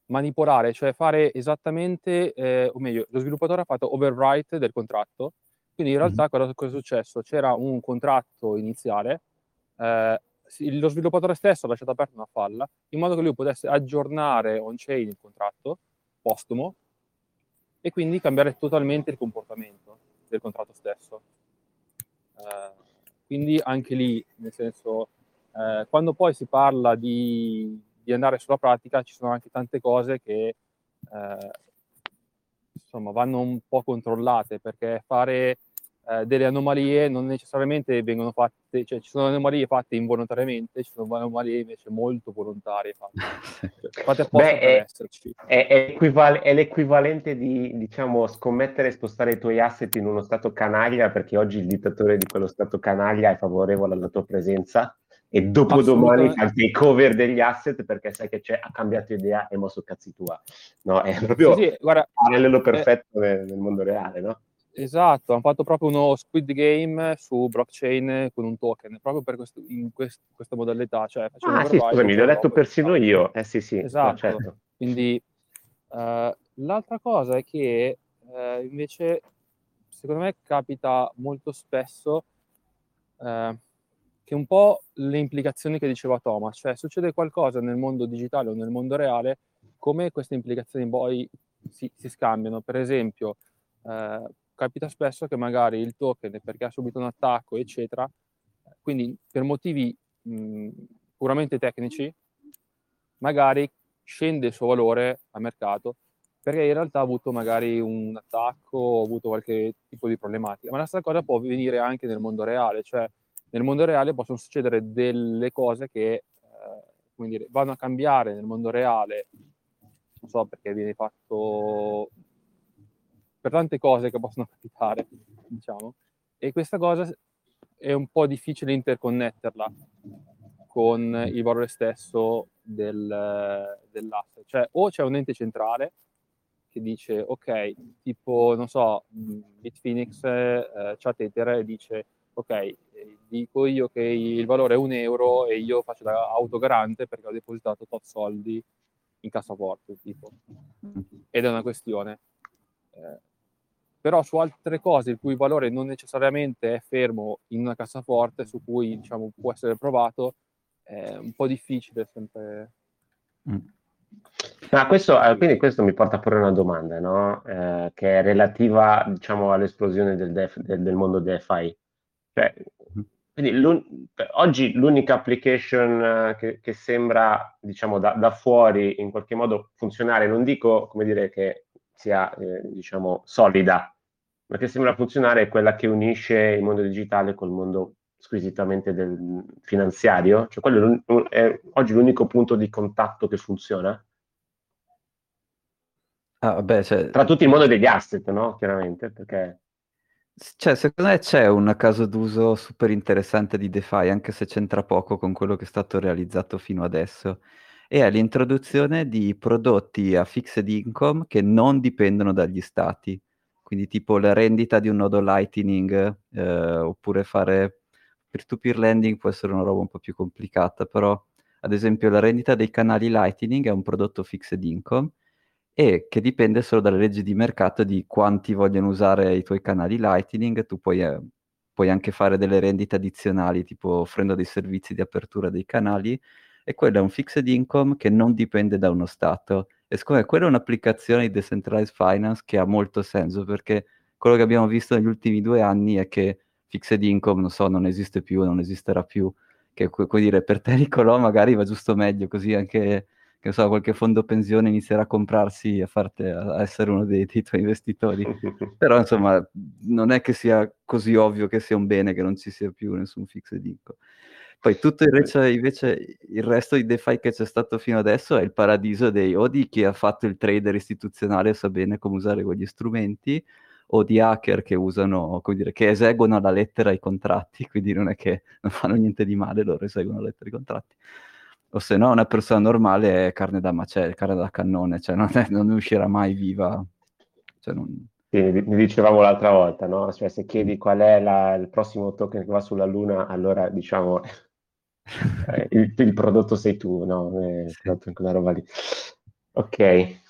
manipolare, cioè fare esattamente, eh, o meglio, lo sviluppatore ha fatto overwrite del contratto, quindi in realtà mm-hmm. cosa, cosa, è successo? C'era un contratto iniziale, eh, lo sviluppatore stesso ha lasciato aperta una falla, in modo che lui potesse aggiornare on-chain il contratto postumo e quindi cambiare totalmente il comportamento del contratto stesso. Uh, quindi anche lì, nel senso, eh, quando poi si parla di, di, andare sulla pratica, ci sono anche tante cose che eh, insomma, vanno un po' controllate, perché fare eh, delle anomalie non necessariamente vengono fatte, cioè ci sono anomalie fatte involontariamente, ci sono anomalie invece molto volontarie fatte, fatte apposta Beh, è, esserci. È, è, equival- è, l'equivalente di, diciamo, scommettere e spostare i tuoi asset in uno stato canaglia, perché oggi il dittatore di quello stato canaglia è favorevole alla tua presenza e dopodomani fa il takeover degli asset perché sai che ha cambiato idea e mosso cazzi tua. No, è proprio sì, sì, guarda, parallelo perfetto eh, nel mondo reale, no? Esatto, hanno fatto proprio uno squid game su blockchain con un token, proprio per questo, in quest, questa modalità. Cioè, ah sì, scusami, l'ho letto persino io. Eh sì, sì. Esatto, certo. quindi uh, l'altra cosa è che uh, invece, secondo me, capita molto spesso uh, che un po' le implicazioni che diceva Thomas, cioè succede qualcosa nel mondo digitale o nel mondo reale, come queste implicazioni poi si, si scambiano. Per esempio, capita spesso che magari il token, perché ha subito un attacco, eccetera, quindi per motivi mh, puramente tecnici, magari scende il suo valore a mercato perché in realtà ha avuto magari un attacco o ha avuto qualche tipo di problematica. Ma la stessa cosa può avvenire anche nel mondo reale, cioè nel mondo reale possono succedere delle cose che eh, come dire, vanno a cambiare nel mondo reale, non so perché viene fatto per tante cose che possono capitare, diciamo. E questa cosa è un po' difficile interconnetterla con il valore stesso del, dell'asset. Cioè, o c'è un ente centrale che dice, ok, tipo, non so, Bitfinex, eh, chat Ether, e dice, ok, dico io che il valore è un euro e io faccio da autogarante perché ho depositato tot soldi in cassaforte, tipo. Ed è una questione. Eh, però su altre cose il cui valore non necessariamente è fermo in una cassaforte, su cui diciamo, può essere provato, è un po' difficile sempre. Mm. Ma questo, eh, quindi questo mi porta a porre una domanda, no? eh, che è relativa diciamo, all'esplosione del, def, del, del mondo DeFi. Cioè, quindi l'un- oggi l'unica application eh, che, che sembra diciamo, da, da, fuori in qualche modo funzionare, non dico come dire che sia eh, diciamo solida, ma che sembra funzionare è quella che unisce il mondo digitale col mondo squisitamente del finanziario, cioè quello è oggi l'unico punto di contatto che funziona. Ah, vabbè, cioè... Tra tutti il mondo degli asset, no? Chiaramente, perché... Cioè, secondo me c'è un caso d'uso super interessante di DeFi, anche se c'entra poco con quello che è stato realizzato fino adesso, e è l'introduzione di prodotti a fixed income che non dipendono dagli stati. Quindi tipo la rendita di un nodo Lightning, eh, oppure fare peer-to-peer lending può essere una roba un po' più complicata, però ad esempio la rendita dei canali Lightning è un prodotto fixed income e che dipende solo dalle leggi di mercato di quanti vogliono usare i tuoi canali Lightning, tu puoi, eh, puoi anche fare delle rendite addizionali, tipo offrendo dei servizi di apertura dei canali, e quello è un fixed income che non dipende da uno Stato. E siccome quella è un'applicazione di decentralized finance che ha molto senso, perché quello che abbiamo visto negli ultimi due anni è che fixed income, non so, non esiste più, non esisterà più, che vuol dire per te Nicolò magari va giusto meglio, così anche che so, qualche fondo pensione inizierà a comprarsi a, farti, a essere uno dei, dei, tuoi investitori. Però insomma, non è che sia così ovvio che sia un bene che non ci sia più nessun fixed income. Poi tutto invece, invece, il resto di DeFi che c'è stato fino adesso è il paradiso dei o di chi ha fatto il trader istituzionale e sa bene come usare quegli strumenti, o di hacker che usano, come dire, che eseguono alla lettera i contratti, quindi non è che non fanno niente di male, loro eseguono alla lettera i contratti o se no una persona normale è carne da macello, carne da cannone, cioè non, è, non uscirà mai viva. Cioè non... sì, ne dicevamo l'altra volta, no? Cioè, se chiedi qual è la, il prossimo token che va sulla Luna, allora diciamo il, il, prodotto sei tu, no? È sì. quella roba lì. Ok.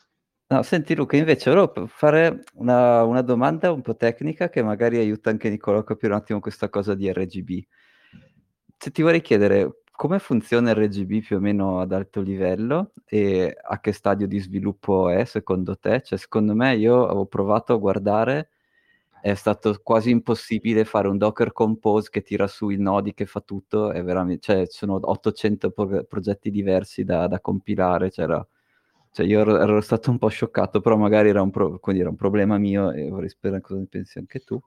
No, senti Luca, invece volevo fare una, una, domanda un po' tecnica che magari aiuta anche Nicola a capire un attimo questa cosa di RGB. Se ti vorrei chiedere, come funziona RGB più o meno ad alto livello e a che stadio di sviluppo è secondo te? Cioè, secondo me io avevo provato a guardare, è stato quasi impossibile fare un Docker Compose che tira su i nodi, che fa tutto, è veramente, cioè, ci sono 800 pro- progetti diversi da, da compilare, c'era, cioè, io ero, ero, stato un po' scioccato, però magari era un, pro- era un problema mio e vorrei sapere cosa ne pensi anche tu.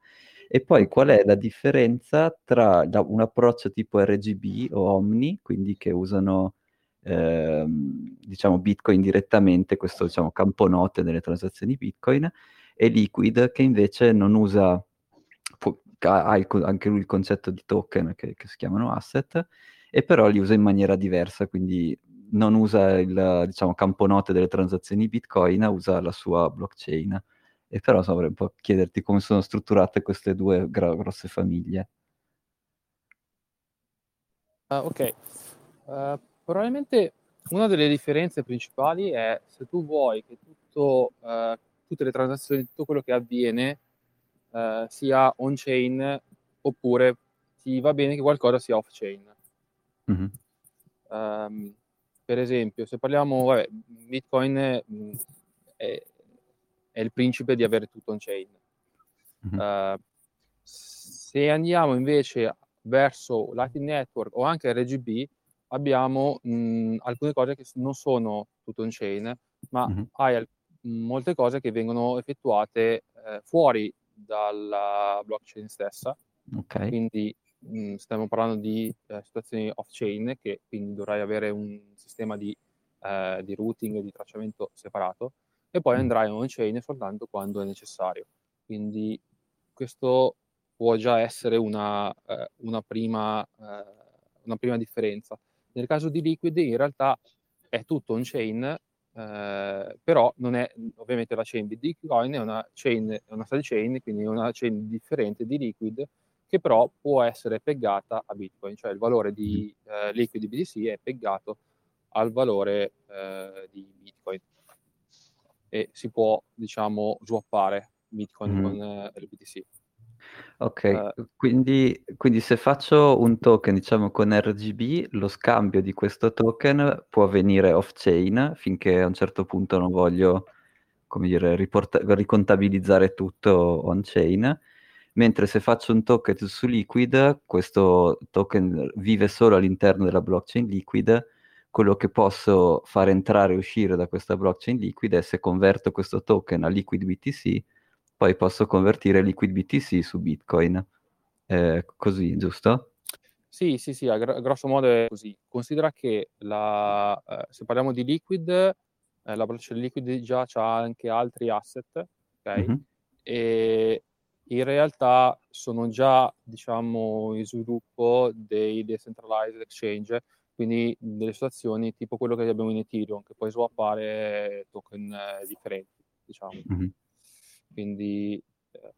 E poi qual è la differenza tra un approccio tipo RGB o Omni, quindi che usano ehm, diciamo Bitcoin direttamente, questo diciamo, campo note nelle transazioni Bitcoin, e Liquid che invece non usa, ha anche lui il concetto di token che, che si chiamano asset, e però li usa in maniera diversa, quindi non usa il diciamo, campo note delle transazioni Bitcoin, usa la sua blockchain. E però so, vorrei un po' chiederti come sono strutturate queste due gro- grosse famiglie. Uh, ok, uh, probabilmente una delle differenze principali è se tu vuoi che tutto, uh, tutte le transazioni, tutto quello che avviene sia on-chain oppure ti va bene che qualcosa sia off-chain. Mm-hmm. Um, per esempio, se parliamo, vabbè, Bitcoin mh, è, è il principe di avere tutto on chain. Mm-hmm. Uh, se andiamo invece verso Lightning Network o anche RGB, abbiamo mh, alcune cose che non sono tutto on chain, ma mm-hmm. hai al- molte cose che vengono effettuate eh, fuori dalla blockchain stessa. Okay. Quindi mh, stiamo parlando di eh, situazioni off-chain, che quindi dovrai avere un sistema di, eh, di routing e di tracciamento separato e poi andrai on-chain soltanto quando è necessario. Quindi questo può già essere una, eh, una, prima, eh, una prima differenza. Nel caso di Liquid in realtà è tutto on-chain, eh, però non è ovviamente la chain di Bitcoin, è una chain, è una sidechain, quindi è una chain differente di Liquid che però può essere peggata a Bitcoin, cioè il valore di eh, Liquid BTC è peggato al valore eh, di Bitcoin e si può, diciamo, swappare Bitcoin mm. con uh, il BTC. Ok, uh, quindi, quindi, se faccio un token, diciamo, con RGB, lo scambio di questo token può avvenire off-chain finché a un certo punto non voglio, come dire, riporta- ricontabilizzare tutto on-chain, mentre se faccio un token su Liquid, questo token vive solo all'interno della blockchain Liquid. Quello che posso far entrare e uscire da questa blockchain liquida è se converto questo token a Liquid BTC, poi posso convertire Liquid BTC su Bitcoin. Eh, così, giusto? Sì, sì, sì, a, gr- grosso modo è così. Considera che la, eh, se parliamo di Liquid, eh, la blockchain Liquid già ha anche altri asset, ok? Mm-hmm. E in realtà sono già diciamo, in sviluppo dei decentralized exchange, quindi delle situazioni tipo quello che abbiamo in Ethereum, che puoi swappare token eh, differenti, diciamo. Mm-hmm. Quindi eh,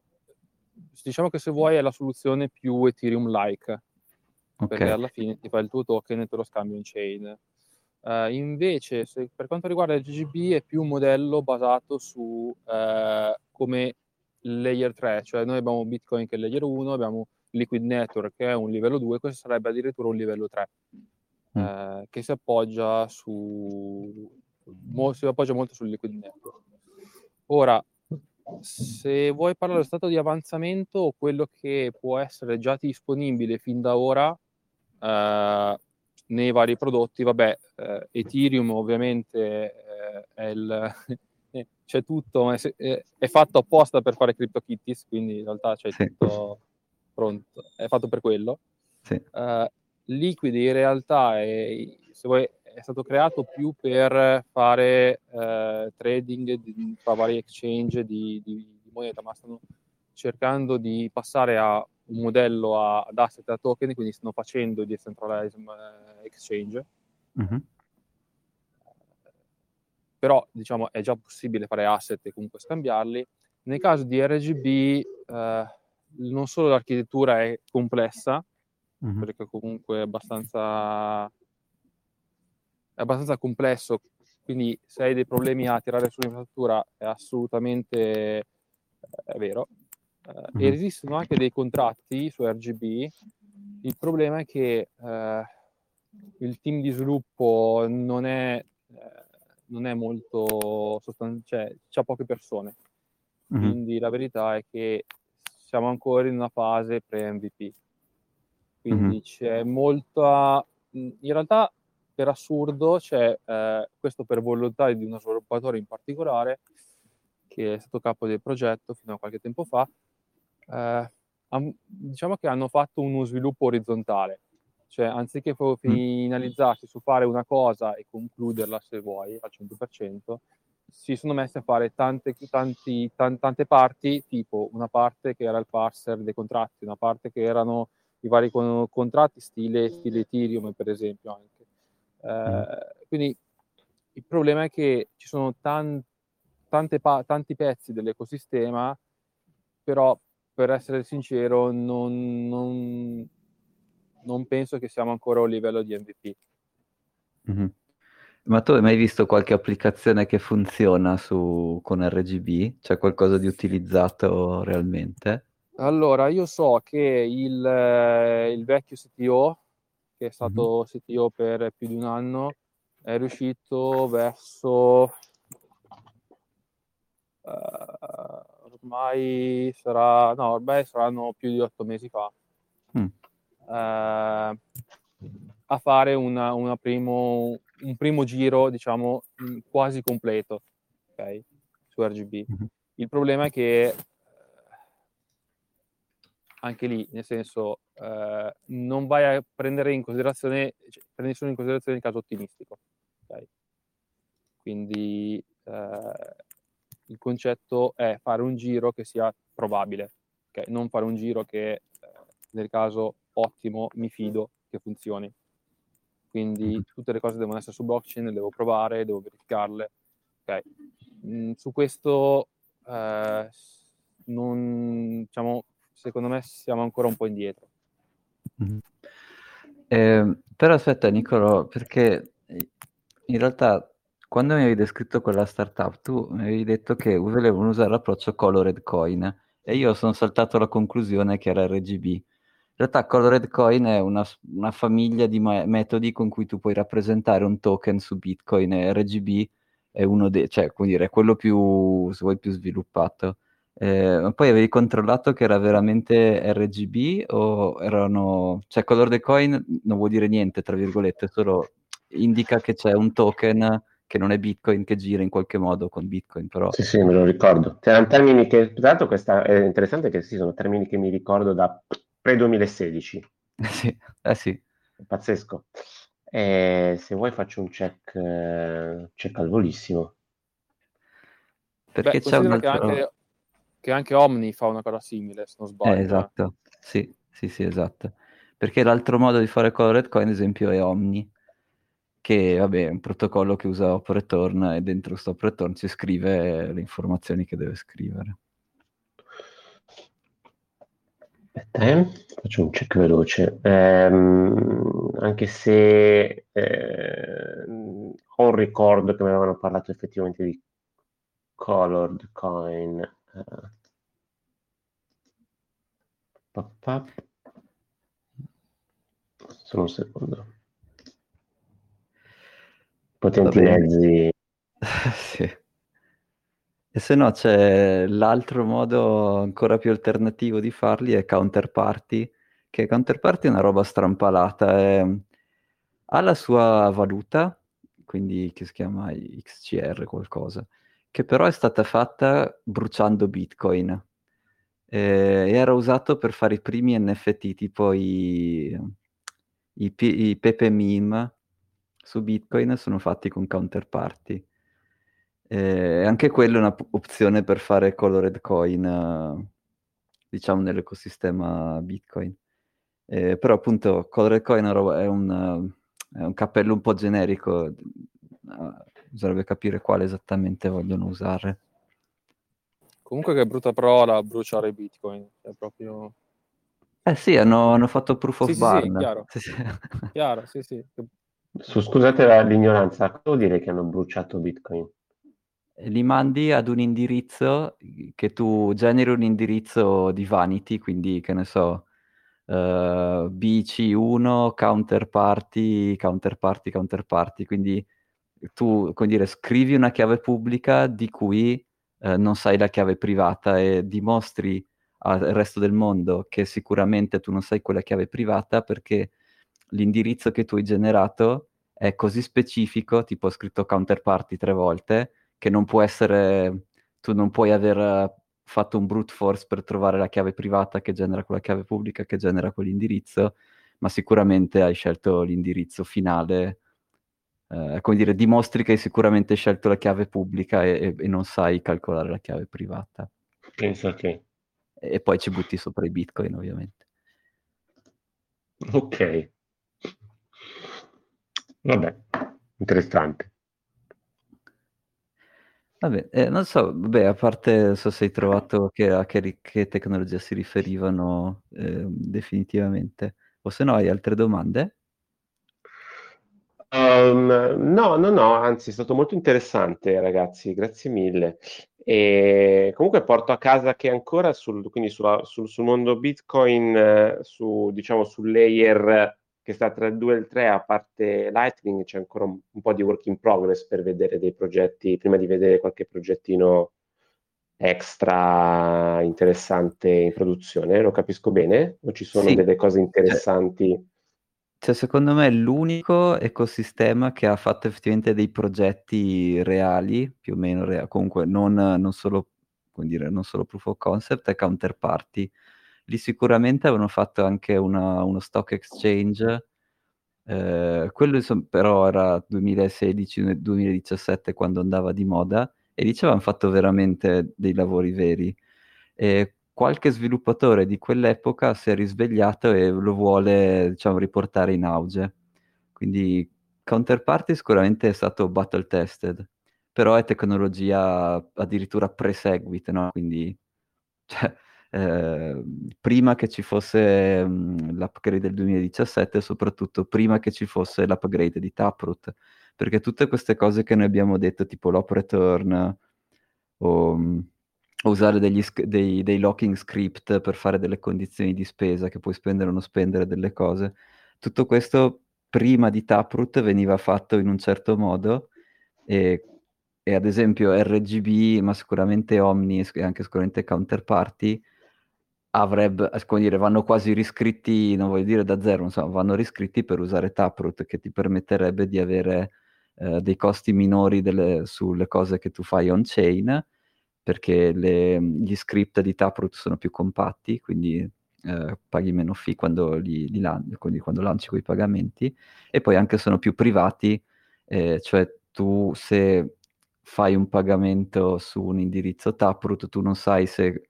diciamo che se vuoi è la soluzione più Ethereum-like, okay. perché alla fine ti fai il tuo token e te lo scambio in chain. Uh, invece, se, per quanto riguarda il GGB, è più un modello basato su uh, come layer 3, cioè noi abbiamo Bitcoin che è layer 1, abbiamo Liquid Network che è un livello 2, questo sarebbe addirittura un livello 3, mm. che si appoggia su mo, si appoggia molto sul Liquid Network. Ora, se vuoi parlare dello stato di avanzamento o quello che può essere già disponibile fin da ora, nei vari prodotti, vabbè, eh, Ethereum ovviamente eh, è il, c'è tutto, è, è, fatto apposta per fare CryptoKitties, quindi in realtà c'è sì. tutto pronto, è fatto per quello. Sì. Uh, Liquid in realtà è, vuoi, è, stato creato più per fare uh, trading di, tra vari exchange di, di, di moneta, ma stanno cercando di passare a un modello a, ad asset a token, quindi stanno facendo decentralized eh, exchange. Mm-hmm. Però diciamo è già possibile fare asset e comunque scambiarli. Nel caso di RGB eh, non solo l'architettura è complessa, mm-hmm. perché comunque è abbastanza, è abbastanza complesso, quindi se hai dei problemi a tirare sull'infrastruttura è assolutamente è vero, mm. Esistono anche dei contratti su RGB. Il problema è che uh, il team di sviluppo non è, uh, non è molto sostanziale, cioè poche persone. Mm. Quindi la verità è che siamo ancora in una fase pre-MVP. Quindi mm. c'è molta... In realtà, per assurdo, c'è questo per volontà di uno sviluppatore in particolare, che è stato capo del progetto fino a qualche tempo fa, eh, diciamo che hanno fatto uno sviluppo orizzontale, cioè anziché mm. finalizzarsi su fare una cosa e concluderla se vuoi al 100%, si sono messi a fare tante, tanti, t- tante parti, tipo una parte che era il parser dei contratti, una parte che erano i vari con- contratti stile, stile Ethereum per esempio anche. Eh, mm. quindi il problema è che ci sono tan- pa- tanti pezzi dell'ecosistema, però per essere sincero, non, non, non, penso che siamo ancora a un livello di MVP. Mm-hmm. Ma tu hai mai visto qualche applicazione che funziona su, con RGB? C'è qualcosa di utilizzato realmente? Allora, io so che il, eh, il vecchio CTO, che è stato. CTO per più di un anno, è riuscito verso... Uh, ormai sarà, no, ormai saranno più di otto mesi fa, mm. eh, a fare una, una primo, un primo giro, diciamo, quasi completo, ok, su RGB. Mm-hmm. Il problema è che anche lì, nel senso, eh, non vai a prendere in considerazione, cioè, prendi solo in considerazione il caso ottimistico. Okay? Quindi eh, il concetto è fare un giro che sia probabile, okay? non fare un giro che eh, nel caso ottimo mi fido che funzioni. Quindi mm-hmm. tutte le cose devono essere su blockchain, le devo provare, devo verificarle. Okay. Mm, su questo, eh, non, diciamo, secondo me siamo ancora un po' indietro. Mm-hmm. Eh, però aspetta Nicolo, perché in realtà quando mi avevi descritto quella startup, tu mi avevi detto che volevano usare l'approccio Colored Coin e io sono saltato alla conclusione che era RGB. In realtà Colored Coin è una, una famiglia di ma- metodi con cui tu puoi rappresentare un token su Bitcoin e RGB è uno dei, cioè, come dire, quello più, se vuoi, più sviluppato. Eh, poi avevi controllato che era veramente RGB o erano... cioè Colored Coin non vuol dire niente, tra virgolette, solo indica che c'è un token che non è Bitcoin che gira in qualche modo con Bitcoin, però... Sì, sì, me lo ricordo. C'erano termini che, tra l'altro questa è interessante che sì, sono termini che mi ricordo da pre-2016. sì, eh sì. È pazzesco. E se vuoi faccio un check, uh, check al volissimo. Perché Beh, c'è un altro... Anche... che anche Omni fa una cosa simile, se non sbaglio. Eh, esatto, sì, sì, sì, esatto. Perché l'altro modo di fare colored coin, ad esempio, è Omni, che vabbè, è un protocollo che usa OpReturn e dentro questo OpReturn ci scrive le informazioni che deve scrivere. Aspetta, eh? faccio un check veloce. Ehm, anche se eh, ho un ricordo che mi avevano parlato effettivamente di colored coin. Uh, Solo un secondo. Potenti mezzi. sì. E se no c'è l'altro modo ancora più alternativo di farli è Counterparty, che Counterparty è una roba strampalata, è... ha la sua valuta, quindi che si chiama XCR qualcosa, che però è stata fatta bruciando Bitcoin. Eh, era usato per fare i primi NFT, tipo i, i, i Pepe Meme su Bitcoin sono fatti con Counterparty. Eh, anche quella è un'opzione per fare colored coin, diciamo, nell'ecosistema Bitcoin. Eh, però appunto colored coin è un, è un cappello un po' generico, bisognerebbe capire quale esattamente vogliono usare. Comunque che brutta parola bruciare Bitcoin, è proprio... Eh sì, hanno, hanno fatto proof of sì, burn. Sì, chiaro. Sì, sì. chiaro, sì, sì. Su, scusate l'ignoranza, cosa vuol dire che hanno bruciato Bitcoin? li mandi ad un indirizzo che tu generi un indirizzo di vanity, quindi che ne so, uh, eh, BC1 counterparty, counterparty, counterparty, quindi tu, come dire, scrivi una chiave pubblica di cui uh, non sai la chiave privata e dimostri al resto del mondo che sicuramente tu non sai quella chiave privata perché l'indirizzo che tu hai generato è così specifico, tipo ho scritto counterparty tre volte, che non può essere, tu non puoi aver fatto un brute force per trovare la chiave privata che genera quella chiave pubblica che genera quell'indirizzo, ma sicuramente hai scelto l'indirizzo finale, eh, come dire, dimostri che hai sicuramente scelto la chiave pubblica e, e, non sai calcolare la chiave privata. Penso che... E, poi ci butti sopra i bitcoin, ovviamente. Ok. Vabbè, interessante. Vabbè, eh, non so, vabbè, a parte non so se hai trovato che, a che, che tecnologia si riferivano eh, definitivamente, o se no hai altre domande? Um, no, no, no, anzi è stato molto interessante ragazzi, grazie mille. E comunque porto a casa che ancora sul, quindi sulla, sul, sul mondo Bitcoin, eh, su, diciamo sul layer che sta tra il 2 e il 3, a parte Lightning, c'è ancora un, un, po' di work in progress per vedere dei progetti, prima di vedere qualche progettino extra interessante in produzione. Lo capisco bene? O ci sono sì. delle cose interessanti? Cioè, secondo me l'unico ecosistema che ha fatto effettivamente dei progetti reali, più o meno reali, comunque non, non, solo, dire, non solo proof of concept, è Counterparty lì sicuramente avevano fatto anche una, uno stock exchange, eh, quello insomma, però era 2016-2017 quando andava di moda e lì ci avevano fatto veramente dei lavori veri. E qualche sviluppatore di quell'epoca si è risvegliato e lo vuole diciamo, riportare in auge. Quindi Counterparty sicuramente è stato battle tested, però è tecnologia addirittura pre-seguit, no? Quindi cioè, Ehm, prima che ci fosse mh, l'upgrade del 2017 e soprattutto prima che ci fosse l'upgrade di Taproot, perché tutte queste cose che noi abbiamo detto, tipo l'op return o, mh, usare degli, dei, dei, locking script per fare delle condizioni di spesa, che puoi spendere o non spendere delle cose, tutto questo prima di Taproot veniva fatto in un certo modo e e ad esempio RGB, ma sicuramente Omni e anche sicuramente Counterparty avrebbe, dire, vanno quasi riscritti, non voglio dire da zero, insomma, vanno riscritti per usare Taproot, che ti permetterebbe di avere eh, dei costi minori delle, sulle cose che tu fai on-chain, perché le, gli script di Taproot sono più compatti, quindi eh, paghi meno fee quando, li, li quindi quando lanci quei pagamenti, e poi anche sono più privati, eh, cioè tu se fai un pagamento su un indirizzo Taproot, tu non sai se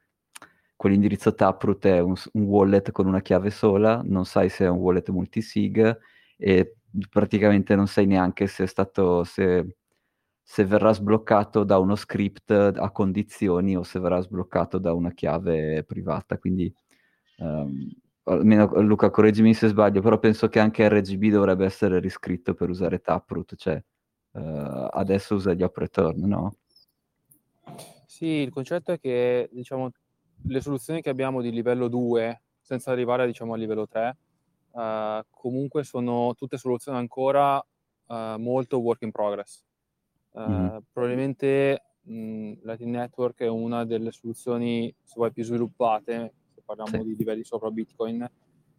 quell'indirizzo Taproot è un, un, wallet con una chiave sola, non sai se è un wallet multisig e praticamente non sai neanche se è stato... Se, se verrà sbloccato da uno script a condizioni o se verrà sbloccato da una chiave privata. Quindi, um, almeno Luca, correggimi se sbaglio, però penso che anche RGB dovrebbe essere riscritto per usare Taproot, cioè uh, adesso usa gli operator, no? Sì, il concetto è che diciamo, le soluzioni che abbiamo di livello 2, senza arrivare diciamo, a livello 3, uh, eh, comunque sono tutte soluzioni ancora uh, molto work in progress. Mm. Probabilmente mh, Lightning Network è una delle soluzioni, se vuoi, più sviluppate, se parliamo sì. di livelli sopra Bitcoin,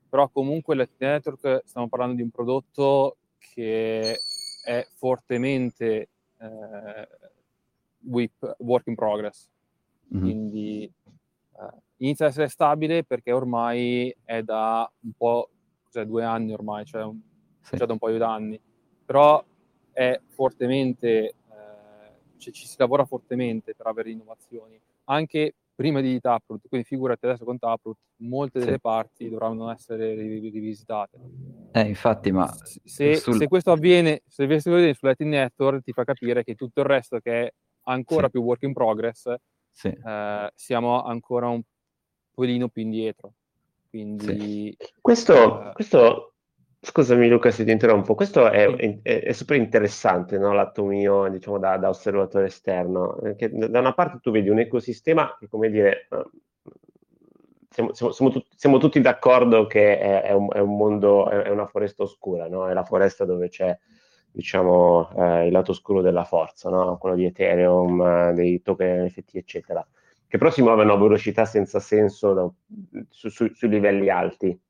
però comunque Lightning Network stiamo parlando di un prodotto che è fortemente eh, WIP, work in progress. Mm-hmm. Quindi eh, inizia ad essere stabile perché ormai è da un po', cioè due anni ormai, cioè un, sì. già da un paio d'anni, però è fortemente, cioè ci si lavora fortemente per avere innovazioni, anche prima di Taproot, quindi figurati adesso con Taproot, molte sì. delle parti dovranno essere rivisitate. Eh, infatti, ma... Se, sul... se questo avviene, se questo avviene su Latin Network, ti fa capire che tutto il resto che è ancora sì. più work in progress, sì. eh, siamo ancora un pochino più indietro. Quindi, sì. questo, eh, questo, scusami Luca se ti interrompo, questo è, è, è super interessante no? l'atto mio diciamo, da, da, osservatore esterno, perché da una parte tu vedi un ecosistema che come dire... Siamo, siamo, siamo, tutti, siamo tutti d'accordo che è, è, un, è, un, mondo, è, una foresta oscura, no? è la foresta dove c'è diciamo, eh, il lato oscuro della forza, no? quello di Ethereum, eh, dei token NFT, eccetera, che però si muovono a velocità senza senso da, su, su, su, livelli alti.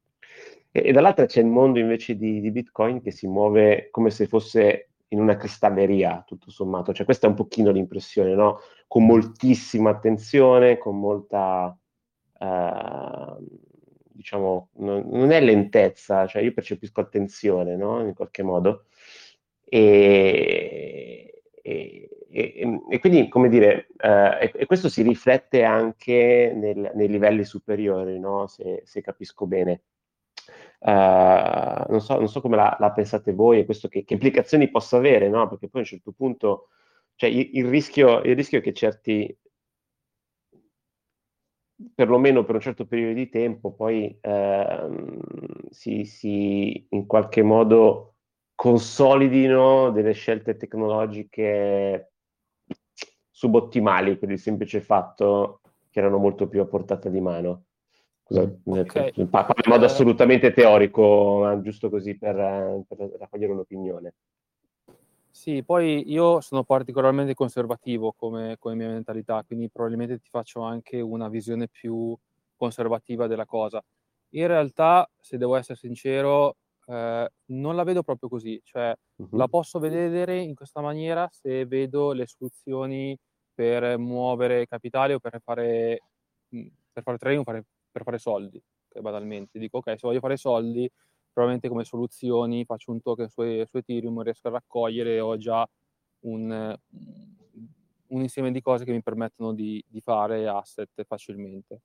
E, e, dall'altra c'è il mondo invece di, di, Bitcoin che si muove come se fosse in una cristalleria, tutto sommato. Cioè, questa è un pochino l'impressione, no? Con moltissima attenzione, con molta... Uh, diciamo, non, non, è lentezza, cioè io percepisco attenzione, no? In qualche modo. E, e, e, e quindi, come dire, eh, e, questo si riflette anche nel, nei livelli superiori, no? se, se capisco bene. Uh, non, so, non, so, come la, la, pensate voi e questo che, che implicazioni possa avere, no? perché poi a un certo punto, cioè il, il, rischio, il rischio è che certi, perlomeno per un certo periodo di tempo, poi uh, si, si in qualche modo consolidino delle scelte tecnologiche subottimali per il semplice fatto che erano molto più a portata di mano. Scusa, okay. parlo in modo assolutamente teorico, ma giusto così per, per raccogliere un'opinione. Sì, poi io sono particolarmente conservativo come, come, mia mentalità, quindi probabilmente ti faccio anche una visione più conservativa della cosa. In realtà, se devo essere sincero, eh, non la vedo proprio così, cioè uh-huh. la posso vedere in questa maniera se vedo le soluzioni per muovere capitale o per fare, mhmm, per fare trading o fare, per fare soldi, banalmente. Dico, ok, se voglio fare soldi, probabilmente come soluzioni faccio un token su, su Ethereum, riesco a raccogliere ho già un, un, insieme di cose che mi permettono di, di fare asset facilmente.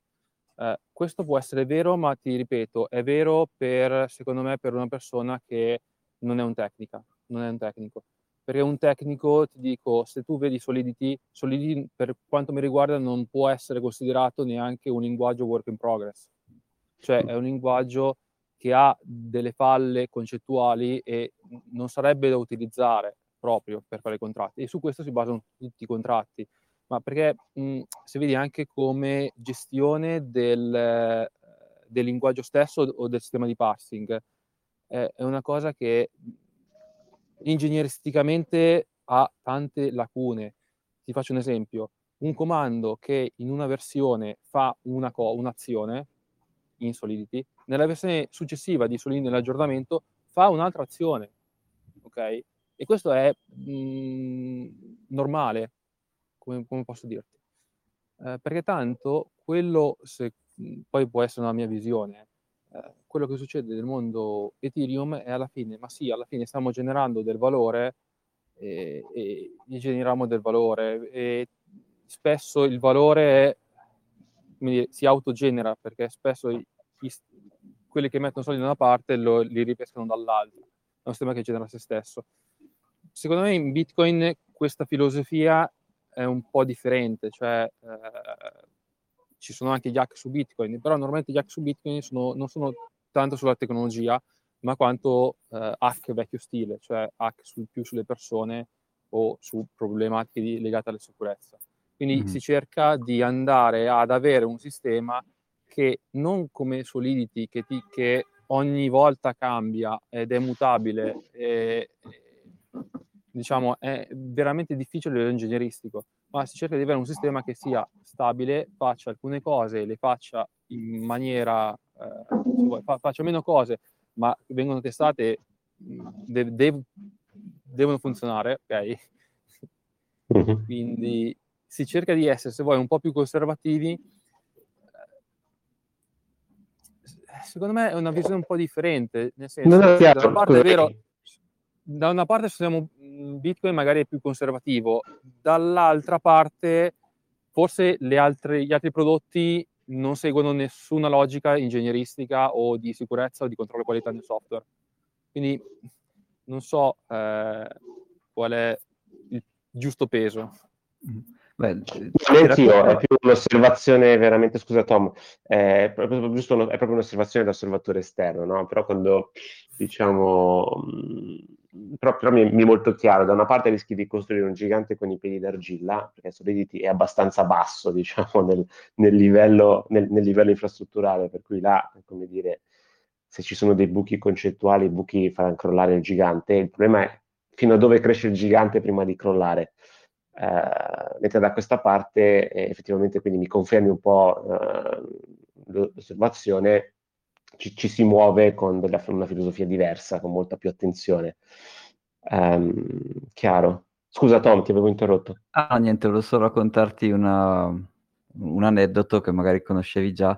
Eh, questo può essere vero, ma ti ripeto, è vero per, secondo me, per una persona che non è un tecnica, non è un tecnico. Perché un tecnico, ti dico, se tu vedi Solidity, Solidity per quanto mi riguarda non può essere considerato neanche un linguaggio work in progress. Cioè è un linguaggio che ha delle falle concettuali e non sarebbe da utilizzare proprio per fare contratti. E su questo si basano tutti i contratti ma perché mh, se vedi anche come gestione del, del, linguaggio stesso o del sistema di parsing, eh, è una cosa che ingegneristicamente ha tante lacune. Ti faccio un esempio, un comando che in una versione fa una co- un'azione in Solidity, nella versione successiva di Solidity nell'aggiornamento fa un'altra azione, ok? E questo è mh, normale, come, come posso dirti? Eh, perché tanto quello, se, poi può essere una mia visione, eh, quello che succede nel mondo Ethereum è alla fine, ma sì, alla fine stiamo generando del valore e, e generiamo del valore e spesso il valore è si autogenera perché spesso i, i, quelli che mettono soldi da una parte lo, li ripescano dall'altra. È un sistema che genera se stesso. Secondo me in Bitcoin questa filosofia è un po' differente, cioè eh, ci sono anche gli hack su Bitcoin, però normalmente gli hack su Bitcoin sono, non sono tanto sulla tecnologia, ma quanto eh, hack vecchio stile, cioè hack sul, più sulle persone o su problematiche di, legate alla sicurezza. Quindi mm-hmm. si cerca di andare ad avere un sistema che non come Solidity, che, ti, che ogni volta cambia ed è mutabile, e, diciamo, è veramente difficile a livello ingegneristico, ma si cerca di avere un sistema che sia stabile, faccia alcune cose, le faccia in maniera, eh, faccia meno cose, ma vengono testate, de- de- devono funzionare, ok? Uh-huh. Quindi si cerca di essere, se vuoi, un po' più conservativi. Secondo me è una visione un po' differente, nel senso, da una parte è vero, da una parte siamo Bitcoin magari è più conservativo, dall'altra parte forse altre, gli altri prodotti non seguono nessuna logica ingegneristica o di sicurezza o di controllo qualità del software. Quindi non so eh, qual è il giusto peso. Beh, Anch'io, è più un'osservazione veramente, scusa Tom, è proprio, giusto, è proprio un'osservazione da osservatore esterno, no? Però quando diciamo però, però mi, mi, è molto chiaro, da una parte rischi di costruire un gigante con i piedi d'argilla, perché Solidity è abbastanza basso, diciamo, nel, nel, livello, nel, nel, livello, infrastrutturale, per cui là, come dire, se ci sono dei buchi concettuali, i buchi faranno crollare il gigante. Il problema è fino a dove cresce il gigante prima di crollare. Uh, mentre da questa parte, eh, effettivamente, quindi mi confermi un po' uh, l'osservazione, ci, ci si muove con della, una filosofia diversa, con molta più attenzione. Um, chiaro. Scusa Tom, ti avevo interrotto. Ah, niente, volevo solo raccontarti una, un aneddoto che magari conoscevi già.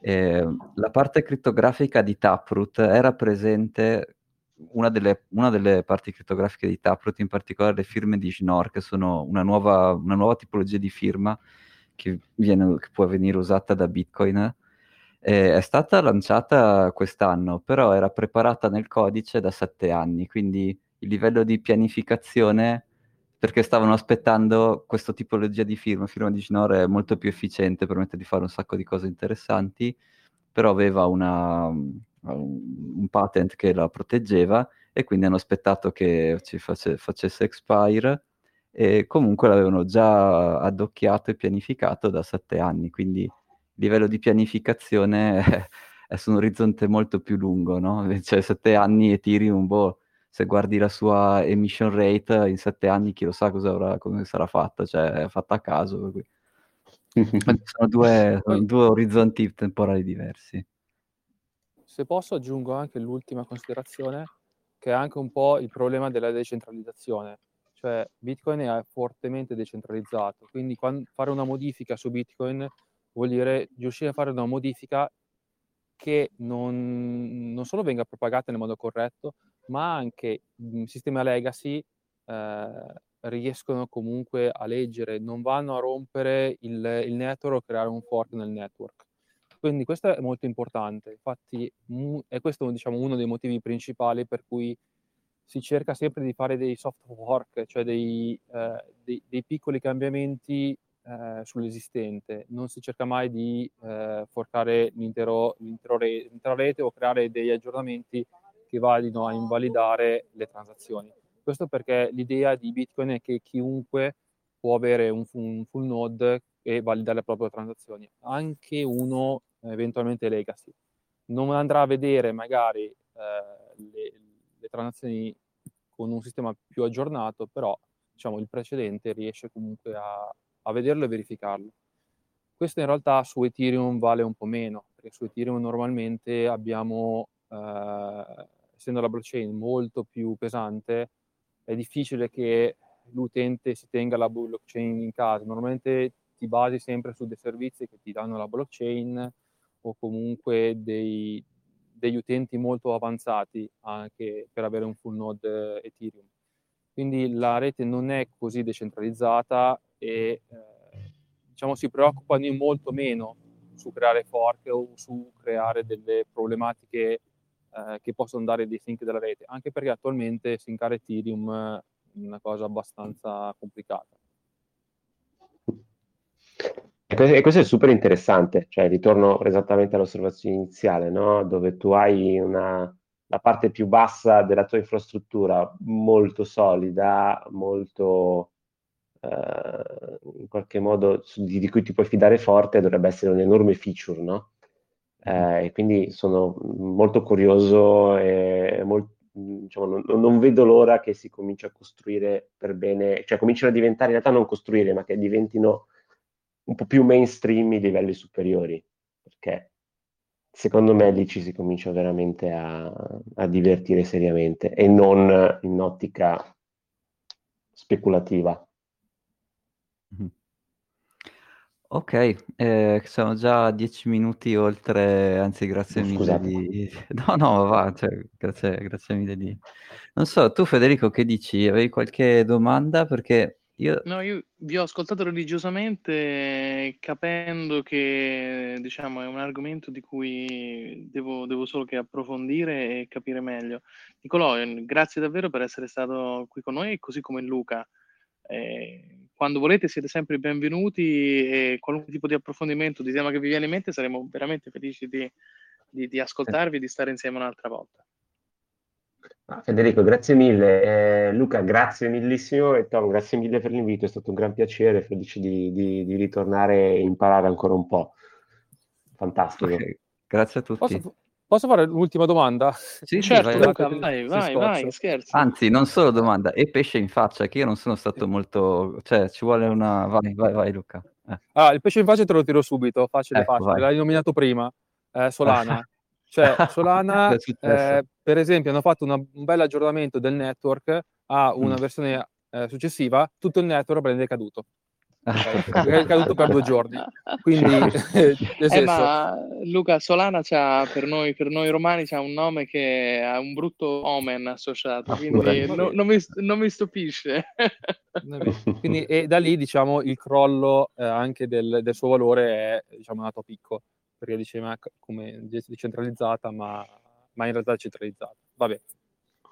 Eh, la parte crittografica di Taproot era presente, una delle, una delle, parti crittografiche di Taproot, in particolare le firme di Schnorr, che sono una nuova, una nuova tipologia di firma che, viene, che può venire usata da Bitcoin eh, è stata lanciata quest'anno, però era preparata nel codice da sette anni, quindi il livello di pianificazione, perché stavano aspettando questa tipologia di firma, firma di Ginore è molto più efficiente, permette di fare un sacco di cose interessanti, però aveva una, un patent che la proteggeva e quindi hanno aspettato che ci face, facesse expire e comunque l'avevano già addocchiato e pianificato da sette anni, quindi livello di pianificazione è, è su un orizzonte molto più lungo, no? Cioè sette anni e tiri un po', se guardi la sua emission rate in sette anni chi lo sa cosa avrà, come sarà fatta, cioè è fatta a caso. sono due, sono due orizzonti temporali diversi. Se posso aggiungo anche l'ultima considerazione, che è anche un po' il problema della decentralizzazione. Cioè Bitcoin è fortemente decentralizzato, quindi fare una modifica su Bitcoin vuol dire riuscire a fare una modifica che non, non solo venga propagata nel modo corretto, ma anche il sistema legacy eh, riescono comunque a leggere, non vanno a rompere il, il network o creare un fork nel network. Quindi questo è molto importante, infatti è questo diciamo, uno dei motivi principali per cui si cerca sempre di fare dei soft fork, cioè dei, eh, dei, dei piccoli cambiamenti eh, sull'esistente, non si cerca mai di eh, forcare l'intero, l'intero re, l'intera rete o creare degli aggiornamenti che vadino a invalidare le transazioni. Questo perché l'idea di Bitcoin è che chiunque può avere un, un full node e validare le proprie transazioni, anche uno eventualmente legacy. Non andrà a vedere magari eh, le, le transazioni con un sistema più aggiornato, però diciamo, il precedente riesce comunque a, a vederlo e verificarlo. Questo in realtà su Ethereum vale un po' meno, perché su Ethereum normalmente abbiamo, eh, essendo la blockchain molto più pesante, è difficile che l'utente si tenga la blockchain in casa. Normalmente ti basi sempre su dei servizi che ti danno la blockchain o comunque dei, degli utenti molto avanzati anche per avere un full node Ethereum. Quindi la rete non è così decentralizzata e eh, diciamo, si preoccupano molto meno su creare fork o su creare delle problematiche eh, che possono dare dei sync della rete, anche perché attualmente syncare Ethereum è una cosa abbastanza complicata. E questo è super interessante, cioè ritorno esattamente all'osservazione iniziale, no? dove tu hai una, la parte più bassa della tua infrastruttura molto solida, molto eh, in qualche modo di, di, cui ti puoi fidare forte, dovrebbe essere un enorme feature, no? Eh, e quindi sono molto curioso e molto, diciamo, non, non, vedo l'ora che si cominci a costruire per bene, cioè cominciano a diventare in realtà non costruire, ma che diventino un po' più mainstream i livelli superiori, perché secondo me lì ci si comincia veramente a, a divertire seriamente e non in ottica speculativa. Ok, eh, siamo già a dieci minuti oltre, anzi grazie mille Scusate. di... No, no, va, cioè, grazie, grazie mille di... Non so, tu Federico che dici? Avevi qualche domanda? Perché io... No, io vi ho ascoltato religiosamente capendo che diciamo, è un argomento di cui devo, devo solo che approfondire e capire meglio. Nicolò, grazie davvero per essere stato qui con noi, così come Luca. Eh, quando volete siete sempre benvenuti e qualunque tipo di approfondimento, di tema che vi viene in mente, saremo veramente felici di, di, di ascoltarvi e di stare insieme un'altra volta. Ah, Federico, grazie mille. Eh, Luca, grazie millissimo e Tom, grazie mille per l'invito, è stato un gran piacere, felice di, di, di ritornare e imparare ancora un po'. Fantastico. Okay. Grazie a tutti. Posso, posso, fare l'ultima domanda? Sì, certo, vai, Luca, vai, vai, vai, scherzo. Anzi, non solo domanda, e pesce in faccia, che io non sono stato molto... cioè, ci vuole una... Vai, vai, vai Luca. Eh. Ah, il pesce in faccia te lo tiro subito, facile, ecco, facile. Vai. L'hai nominato prima, eh, Solana. Cioè, Solana, eh, per esempio, hanno fatto una, un bel aggiornamento del network a una mm. versione eh, successiva, tutto il network prende caduto. È caduto per due giorni. Quindi, eh, ma Luca Solana c'ha, per, noi, per noi romani c'ha un nome che ha un brutto omen associato, ah, quindi no, non, mi, non, mi, stupisce. quindi, e da lì diciamo il crollo eh, anche del, del, suo valore è diciamo, nato a picco perché diceva come decentralizzata, ma, ma in realtà è centralizzata. Vabbè.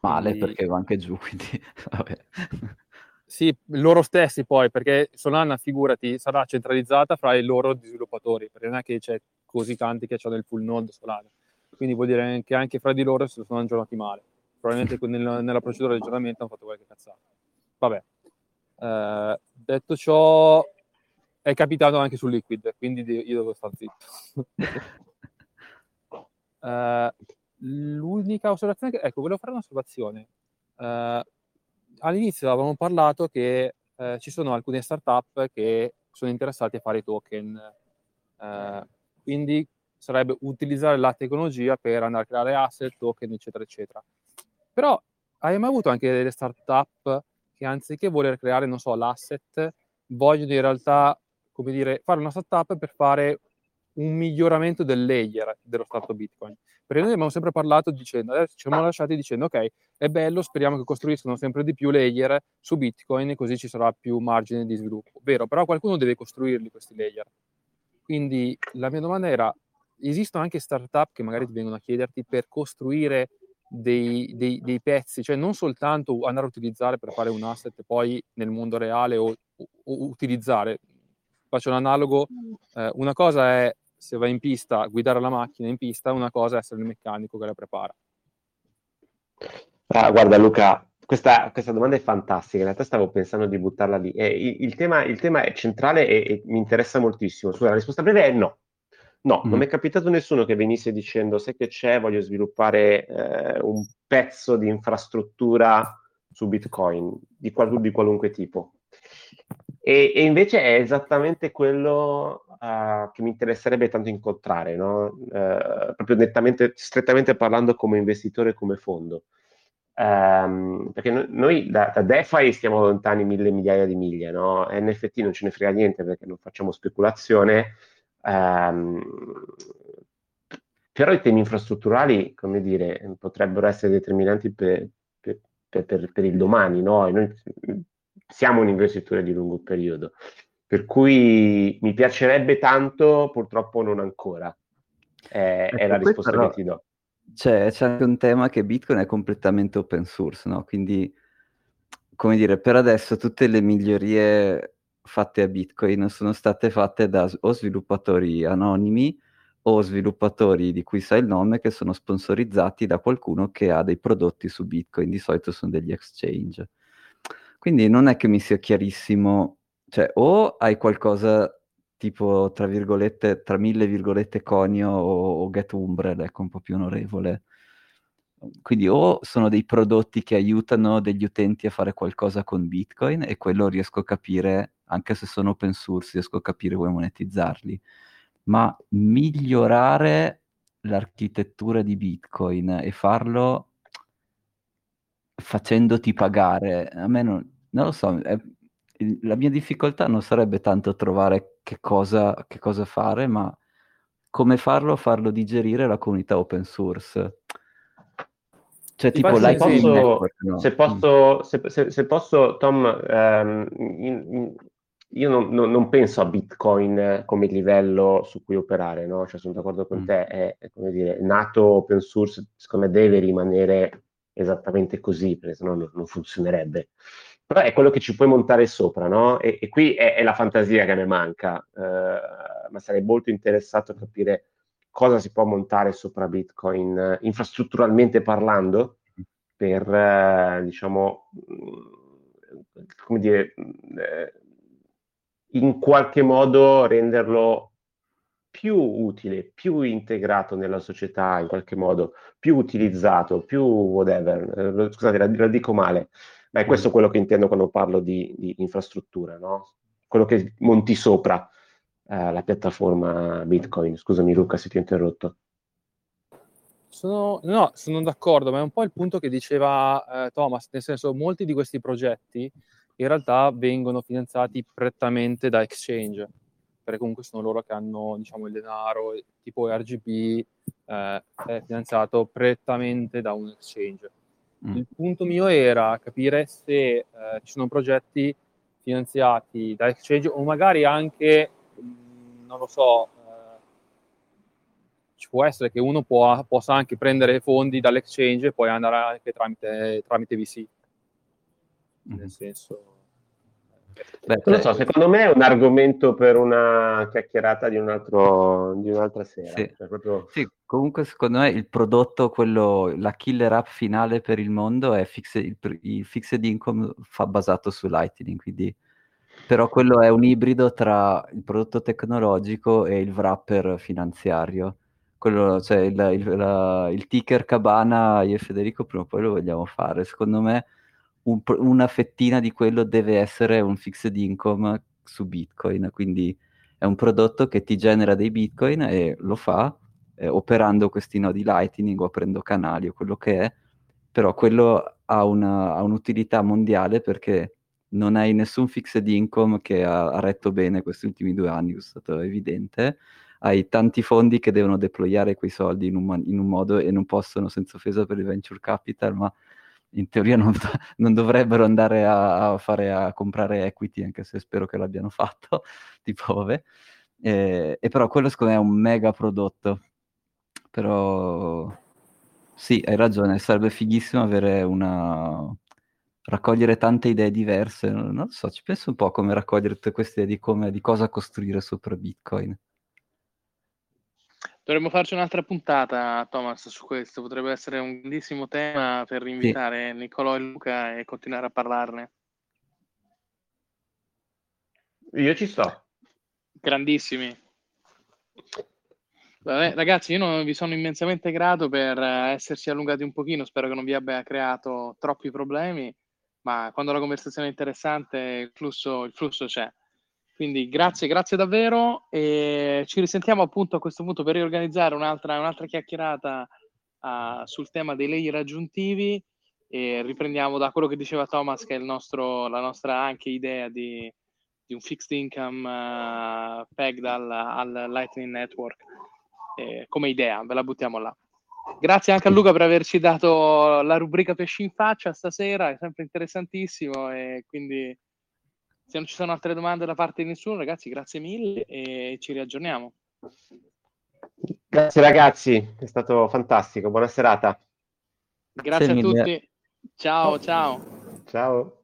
Male quindi... perché va anche giù, quindi vabbè. Sì, loro stessi poi, perché Solana, figurati, sarà centralizzata fra i loro sviluppatori, perché non è che c'è così tanti che hanno il full node Solana. Quindi vuol dire che anche fra di loro si sono aggiornati male. Probabilmente nel, nella procedura di aggiornamento hanno fatto qualche cazzata. Vabbè. Eh, detto ciò, è capitato anche su Liquid, quindi io devo stare zitto. uh, l'unica osservazione che... Ecco, volevo fare un'osservazione. Uh, all'inizio avevamo parlato che uh, ci sono alcune startup che sono interessate a fare i token, quindi sarebbe utilizzare la tecnologia per andare a creare asset, token, eccetera, eccetera. Però hai mai avuto anche delle startup che anziché voler creare, non so, l'asset, vogliono in realtà come dire, fare una startup per fare un miglioramento del layer dello startup Bitcoin. Perché noi abbiamo sempre parlato dicendo, adesso ci siamo lasciati dicendo, ok, è bello, speriamo che costruiscano sempre di più layer su Bitcoin, così ci sarà più margine di sviluppo. Vero, però qualcuno deve costruirli questi layer. Quindi la mia domanda era, esistono anche startup che magari ti vengono a chiederti per costruire dei, dei, dei, pezzi, cioè non soltanto andare a utilizzare per fare un asset poi nel mondo reale o, o, o utilizzare, faccio un analogo, eh, una cosa è se vai in pista, guidare la macchina in pista, una cosa è essere il meccanico che la prepara. Ah, guarda Luca, questa, questa, domanda è fantastica, in realtà stavo pensando di buttarla lì. Eh, il, il, tema, il, tema, è centrale e, e, mi interessa moltissimo. Scusa, la risposta breve è no. No, mm. non mi è capitato nessuno che venisse dicendo sai che c'è, voglio sviluppare eh, un pezzo di infrastruttura su Bitcoin di, qual- di qualunque tipo. E, e, invece è esattamente quello uh, che mi interesserebbe tanto incontrare, no? uh, proprio nettamente, strettamente parlando come investitore, come fondo. Um, perché no, noi da, da, DeFi stiamo lontani mille migliaia di miglia, no? NFT non ce ne frega niente perché non facciamo speculazione, um, però i temi infrastrutturali, come dire, potrebbero essere determinanti per, per, per, per il domani, no? E noi siamo un investitore di lungo periodo. Per cui mi piacerebbe tanto, purtroppo non ancora. È, ecco, è la risposta però, che ti do. C'è, c'è, anche un tema che Bitcoin è completamente open source, no? Quindi, come dire, per adesso tutte le migliorie fatte a Bitcoin sono state fatte da o sviluppatori anonimi o sviluppatori di cui sai il nome che sono sponsorizzati da qualcuno che ha dei prodotti su Bitcoin, di solito sono degli exchange. Quindi non è che mi sia chiarissimo, cioè o hai qualcosa tipo tra virgolette, tra mille virgolette conio o, o get umbrel, ecco un po' più onorevole. Quindi o sono dei prodotti che aiutano degli utenti a fare qualcosa con Bitcoin e quello riesco a capire, anche se sono open source, riesco a capire come monetizzarli ma migliorare l'architettura di Bitcoin e farlo facendoti pagare, a me non, non lo so, è, la mia difficoltà non sarebbe tanto trovare che cosa, che cosa fare, ma come farlo, farlo digerire la comunità open source. Cioè, tipo, se posso, network, no? se, posso, mm. se, se, se, posso, Tom, um, in, in, io non, non, non, penso a Bitcoin come livello su cui operare, no? Cioè, sono d'accordo con mm. te, è, è, come dire, nato open source, secondo me deve rimanere esattamente così, perché sennò non, non funzionerebbe. Però è quello che ci puoi montare sopra, no? E, e qui è, è, la fantasia che mi manca, uh, ma sarei molto interessato a capire cosa si può montare sopra Bitcoin, uh, infrastrutturalmente parlando, per, uh, diciamo, come dire in qualche modo renderlo più utile, più integrato nella società, in qualche modo, più utilizzato, più whatever. Eh, scusate, la, la dico male, ma è questo mm. quello che intendo quando parlo di, di infrastruttura, no? Quello che monti sopra eh, la piattaforma Bitcoin. Scusami Luca se ti ho interrotto. Sono, no, sono d'accordo, ma è un po' il punto che diceva eh, Thomas, nel senso molti di questi progetti in realtà vengono finanziati prettamente da exchange, perché comunque sono loro che hanno diciamo, il denaro, tipo RGB eh, è finanziato prettamente da un exchange. Mm. Il punto mio era capire se eh, ci sono progetti finanziati da exchange o magari anche, mh, mm, non lo so, eh, ci può essere che uno può, possa anche prendere fondi dall'exchange e poi andare anche tramite, tramite VC. Nel mm. senso, Beh, non lo so, secondo me è un argomento per una chiacchierata di, un altro, di un'altra sera. Sì. Cioè proprio... sì. comunque secondo me il prodotto, quello, la killer app finale per il mondo è fix, il, il fixed income fa, basato su Lightning, quindi... però quello è un ibrido tra il prodotto tecnologico e il wrapper finanziario. Quello, cioè il, il, la, il ticker cabana, io e Federico prima o poi lo vogliamo fare. Secondo me un, una fettina di quello deve essere un fixed income su Bitcoin, quindi è un prodotto che ti genera dei Bitcoin e lo fa eh, operando questi nodi Lightning o aprendo canali o quello che è, però quello ha, una, ha un'utilità mondiale perché non hai nessun fixed income che ha, ha retto bene questi ultimi due anni, è stato evidente, hai tanti fondi che devono deployare quei soldi in un, in un modo e non possono, senza offesa per il venture capital, ma in teoria non, non dovrebbero andare a, a, fare, a comprare equity, anche se spero che l'abbiano fatto, tipo vabbè. E, e, però quello secondo me è un mega prodotto. Però sì, hai ragione, sarebbe fighissimo avere una... raccogliere tante idee diverse. Non, non so, ci penso un po' come raccogliere tutte queste idee di, come, di cosa costruire sopra Bitcoin. Dovremmo farci un'altra puntata, Thomas, su questo. Potrebbe essere un grandissimo tema per invitare sì. Niccolò e Luca e continuare a parlarne. Io ci sto. Grandissimi. Vabbè, ragazzi, io non, vi sono immensamente grato per esserci allungati un pochino. Spero che non vi abbia creato troppi problemi, ma quando la conversazione è interessante, il flusso, il flusso c'è. Quindi grazie, grazie davvero e ci risentiamo appunto a questo punto per riorganizzare un'altra, un'altra chiacchierata uh, sul tema dei layer aggiuntivi e riprendiamo da quello che diceva Thomas che è nostro, la nostra anche idea di, di un fixed income uh, pegged al, al Lightning Network eh, come idea, ve la buttiamo là. Grazie anche a Luca per averci dato la rubrica pesci in faccia stasera, è sempre interessantissimo e quindi se non ci sono altre domande da parte di nessuno, ragazzi, grazie mille e ci riaggiorniamo. Grazie ragazzi, è stato fantazico. Buona serata. Grazie, grazie a tutti. Ciao, ciao. Ciao.